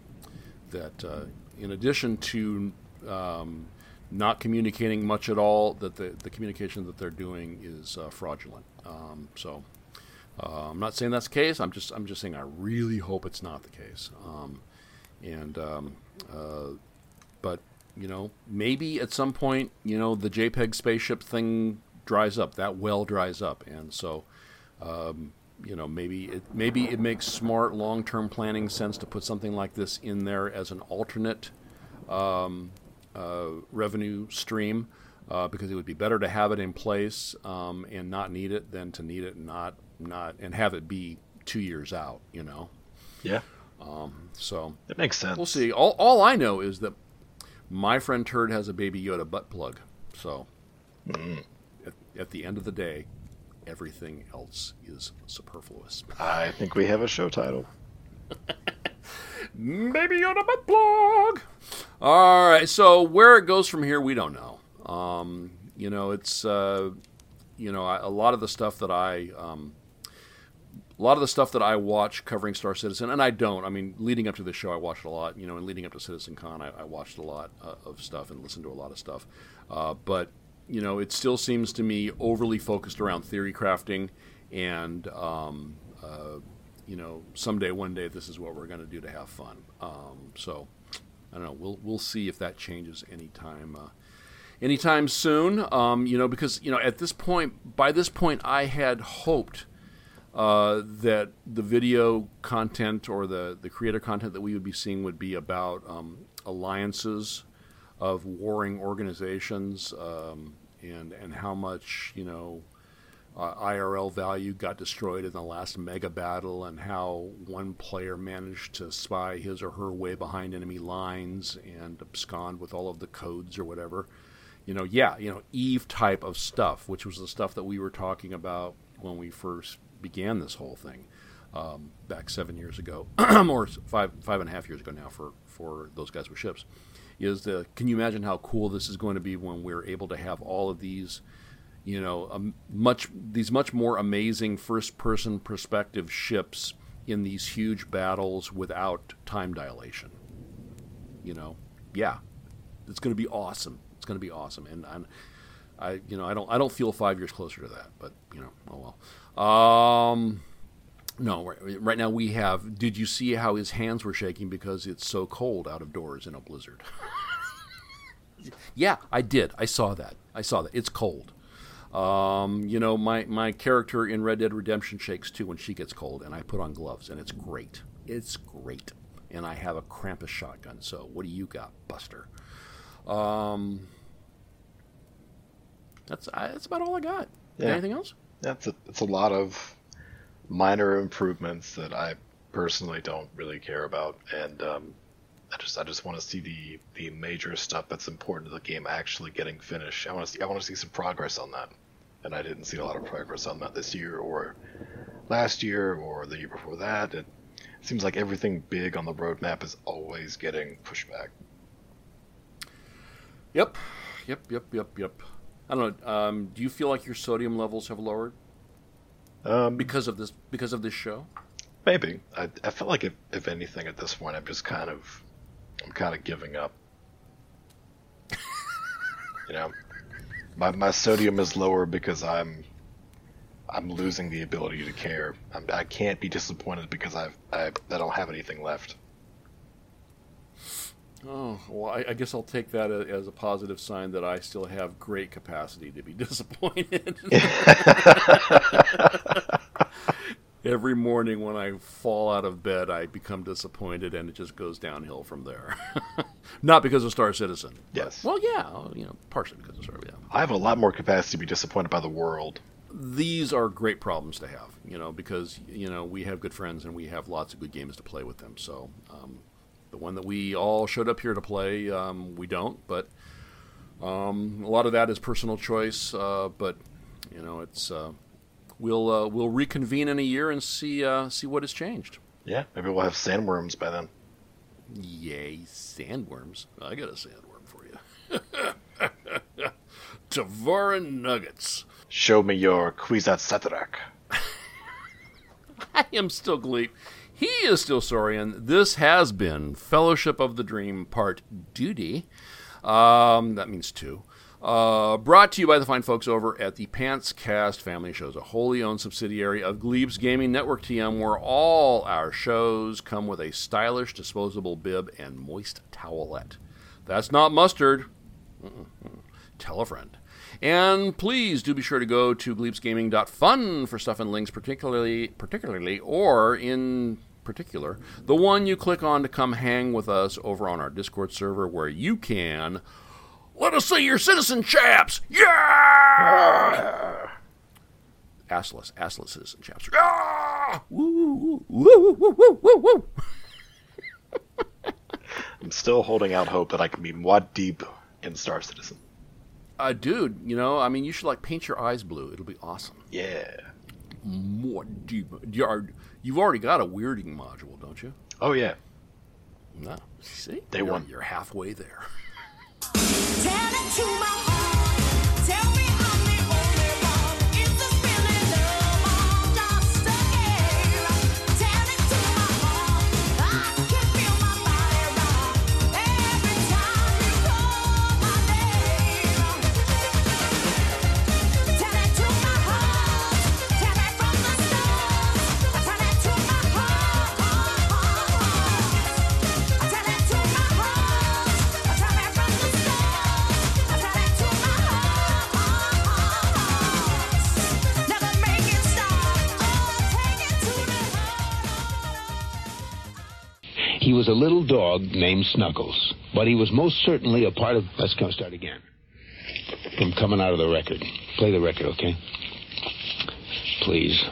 that uh, in addition to um, not communicating much at all that the, the communication that they're doing is uh, fraudulent. Um, so uh, I'm not saying that's the case. I'm just I'm just saying I really hope it's not the case. Um, and um, uh, but you know maybe at some point you know the JPEG spaceship thing dries up. That well dries up. And so um, you know maybe it maybe it makes smart long-term planning sense to put something like this in there as an alternate um, uh, revenue stream uh, because it would be better to have it in place um, and not need it than to need it and not not and have it be two years out. You know, Yeah, so it makes sense. we'll see. All all I know is that my friend Turd has a Baby Yoda butt plug. So at, at the end of the day, everything else is superfluous. I think we have a show title. [laughs] Baby Yoda butt plug. All right, so where it goes from here, we don't know. Um, you know, it's uh, you know I, a lot of the stuff that I um, a lot of the stuff that I watch covering Star Citizen, and I don't. I mean, leading up to this show, I watched a lot. You know, and leading up to CitizenCon, I, I watched a lot uh, of stuff and listened to a lot of stuff. Uh, but you know, it still seems to me overly focused around theory crafting and um, uh, you know, someday, one day, this is what we're going to do to have fun. Um, so, I don't know. We'll we'll see if that changes anytime uh, anytime soon. Um, you know, because you know, at this point, by this point, I had hoped uh, that the video content or the the creator content that we would be seeing would be about um, alliances of warring organizations um, and and how much you know uh, IRL value got destroyed in the last mega battle, and how one player managed to spy his or her way behind enemy lines and abscond with all of the codes or whatever. You know, yeah, you know, Eve type of stuff, which was the stuff that we were talking about when we first began this whole thing um, back seven years ago, [clears throat] or five five and a half years ago now for for those guys with ships. Is the can you imagine how cool this is going to be when we're able to have all of these you know, um, much these much more amazing first-person perspective ships in these huge battles without time dilation. You know, yeah, it's going to be awesome. It's going to be awesome, and I'm, I, you know, I don't, I don't feel five years closer to that, but you know, oh well. Um, no, right, right now we have. Did you see how his hands were shaking because it's so cold out of doors in a blizzard? yeah, I did. I saw that. I saw that. It's cold. Um, you know, my, my character in Red Dead Redemption shakes too when she gets cold, and I put on gloves, and it's great. It's great. And I have a Krampus shotgun, so what do you got, Buster? Um, that's, I, that's about all I got. Yeah. Anything else? That's a, it's a lot of minor improvements that I personally don't really care about, and um, I just I just want to see the the major stuff that's important to the game actually getting finished. I want to see I want to see some progress on that, and I didn't see a lot of progress on that this year or last year or the year before that. It seems like everything big on the roadmap is always getting pushed back. Yep. Yep, yep, yep, yep. I don't know. Um, do you feel like your sodium levels have lowered Um, because of this because of this show? Maybe. I, I feel like if, if anything at this point, I'm just kind of, I'm kind of giving up. [laughs] you know, my my sodium is lower because I'm, I'm losing the ability to care. I'm, I can't be disappointed because I've I, I don't have anything left. Oh, well, I, I guess I'll take that as a positive sign that I still have great capacity to be [laughs] disappointed. [laughs] Every morning when I fall out of bed, I become disappointed, and it just goes downhill from there. [laughs] Not because of Star Citizen. Yes. Well, yeah, you know, partially because of Star. Yeah. I have a lot more capacity to be disappointed by the world. these are great problems to have, you know, because you know we have good friends and we have lots of good games to play with them. So um, the one that we all showed up here to play, um, we don't, but um, a lot of that is personal choice. Uh, but you know, it's uh, we'll uh, we'll reconvene in a year and see uh, see what has changed. Yeah, maybe we'll have sandworms by then. Yay, sandworms! I got a sandworm for you. [laughs] Tevarin nuggets. Show me your Kwisatz Haderach. [laughs] I am still Gleep. He is still Sorrien. This has been Fellowship of the Dream Part Doody. Um, that means two. Uh, brought to you by the fine folks over at the Pantscast Family Shows, a wholly owned subsidiary of Gleeps Gaming Network TM, where all our shows come with a stylish disposable bib and moist towelette. That's not mustard. Tell a friend. And please do be sure to go to gleepsgaming.fun for stuff and links, particularly, particularly, or in particular, the one you click on to come hang with us over on our Discord server, where you can let us see your citizen chaps. Yeah, assless, assless citizen chaps. Woo. Woo, woo, woo, woo, woo. I'm still holding out hope that I can be Muad'Dib in Star Citizen. Uh, dude, you know, I mean, you should like paint your eyes blue. It'll be awesome. Yeah. Muad'Dib. You are, you've already got a weirding module, don't you? Oh yeah. No. See? they you're, one. You're halfway there. He was a little dog named Snuggles, but he was most certainly a part of. Let's come start again. From coming out of the record. Play the record, okay? Please.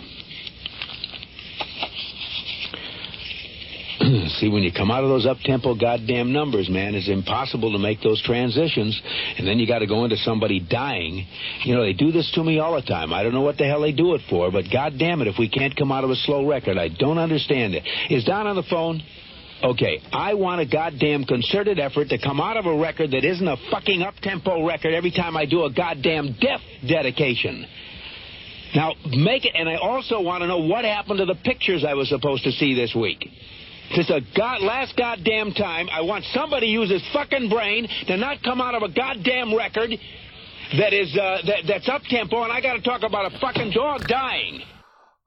[clears throat] See, when you come out of those up-tempo goddamn numbers, man, it's impossible to make those transitions. And then you got to go into somebody dying. You know, they do this to me all the time. I don't know what the hell they do it for, but goddamn it, if we can't come out of a slow record, I don't understand it. Is Don on the phone? Okay, I want a goddamn concerted effort to come out of a record that isn't a fucking up-tempo record every time I do a goddamn death dedication. Now, make it, and I also want to know what happened to the pictures I was supposed to see this week. This is a god, last goddamn time. I want somebody to use his fucking brain to not come out of a goddamn record that is uh, that, that's up tempo, and I got to talk about a fucking dog dying.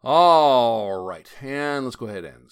All right. And let's go ahead and.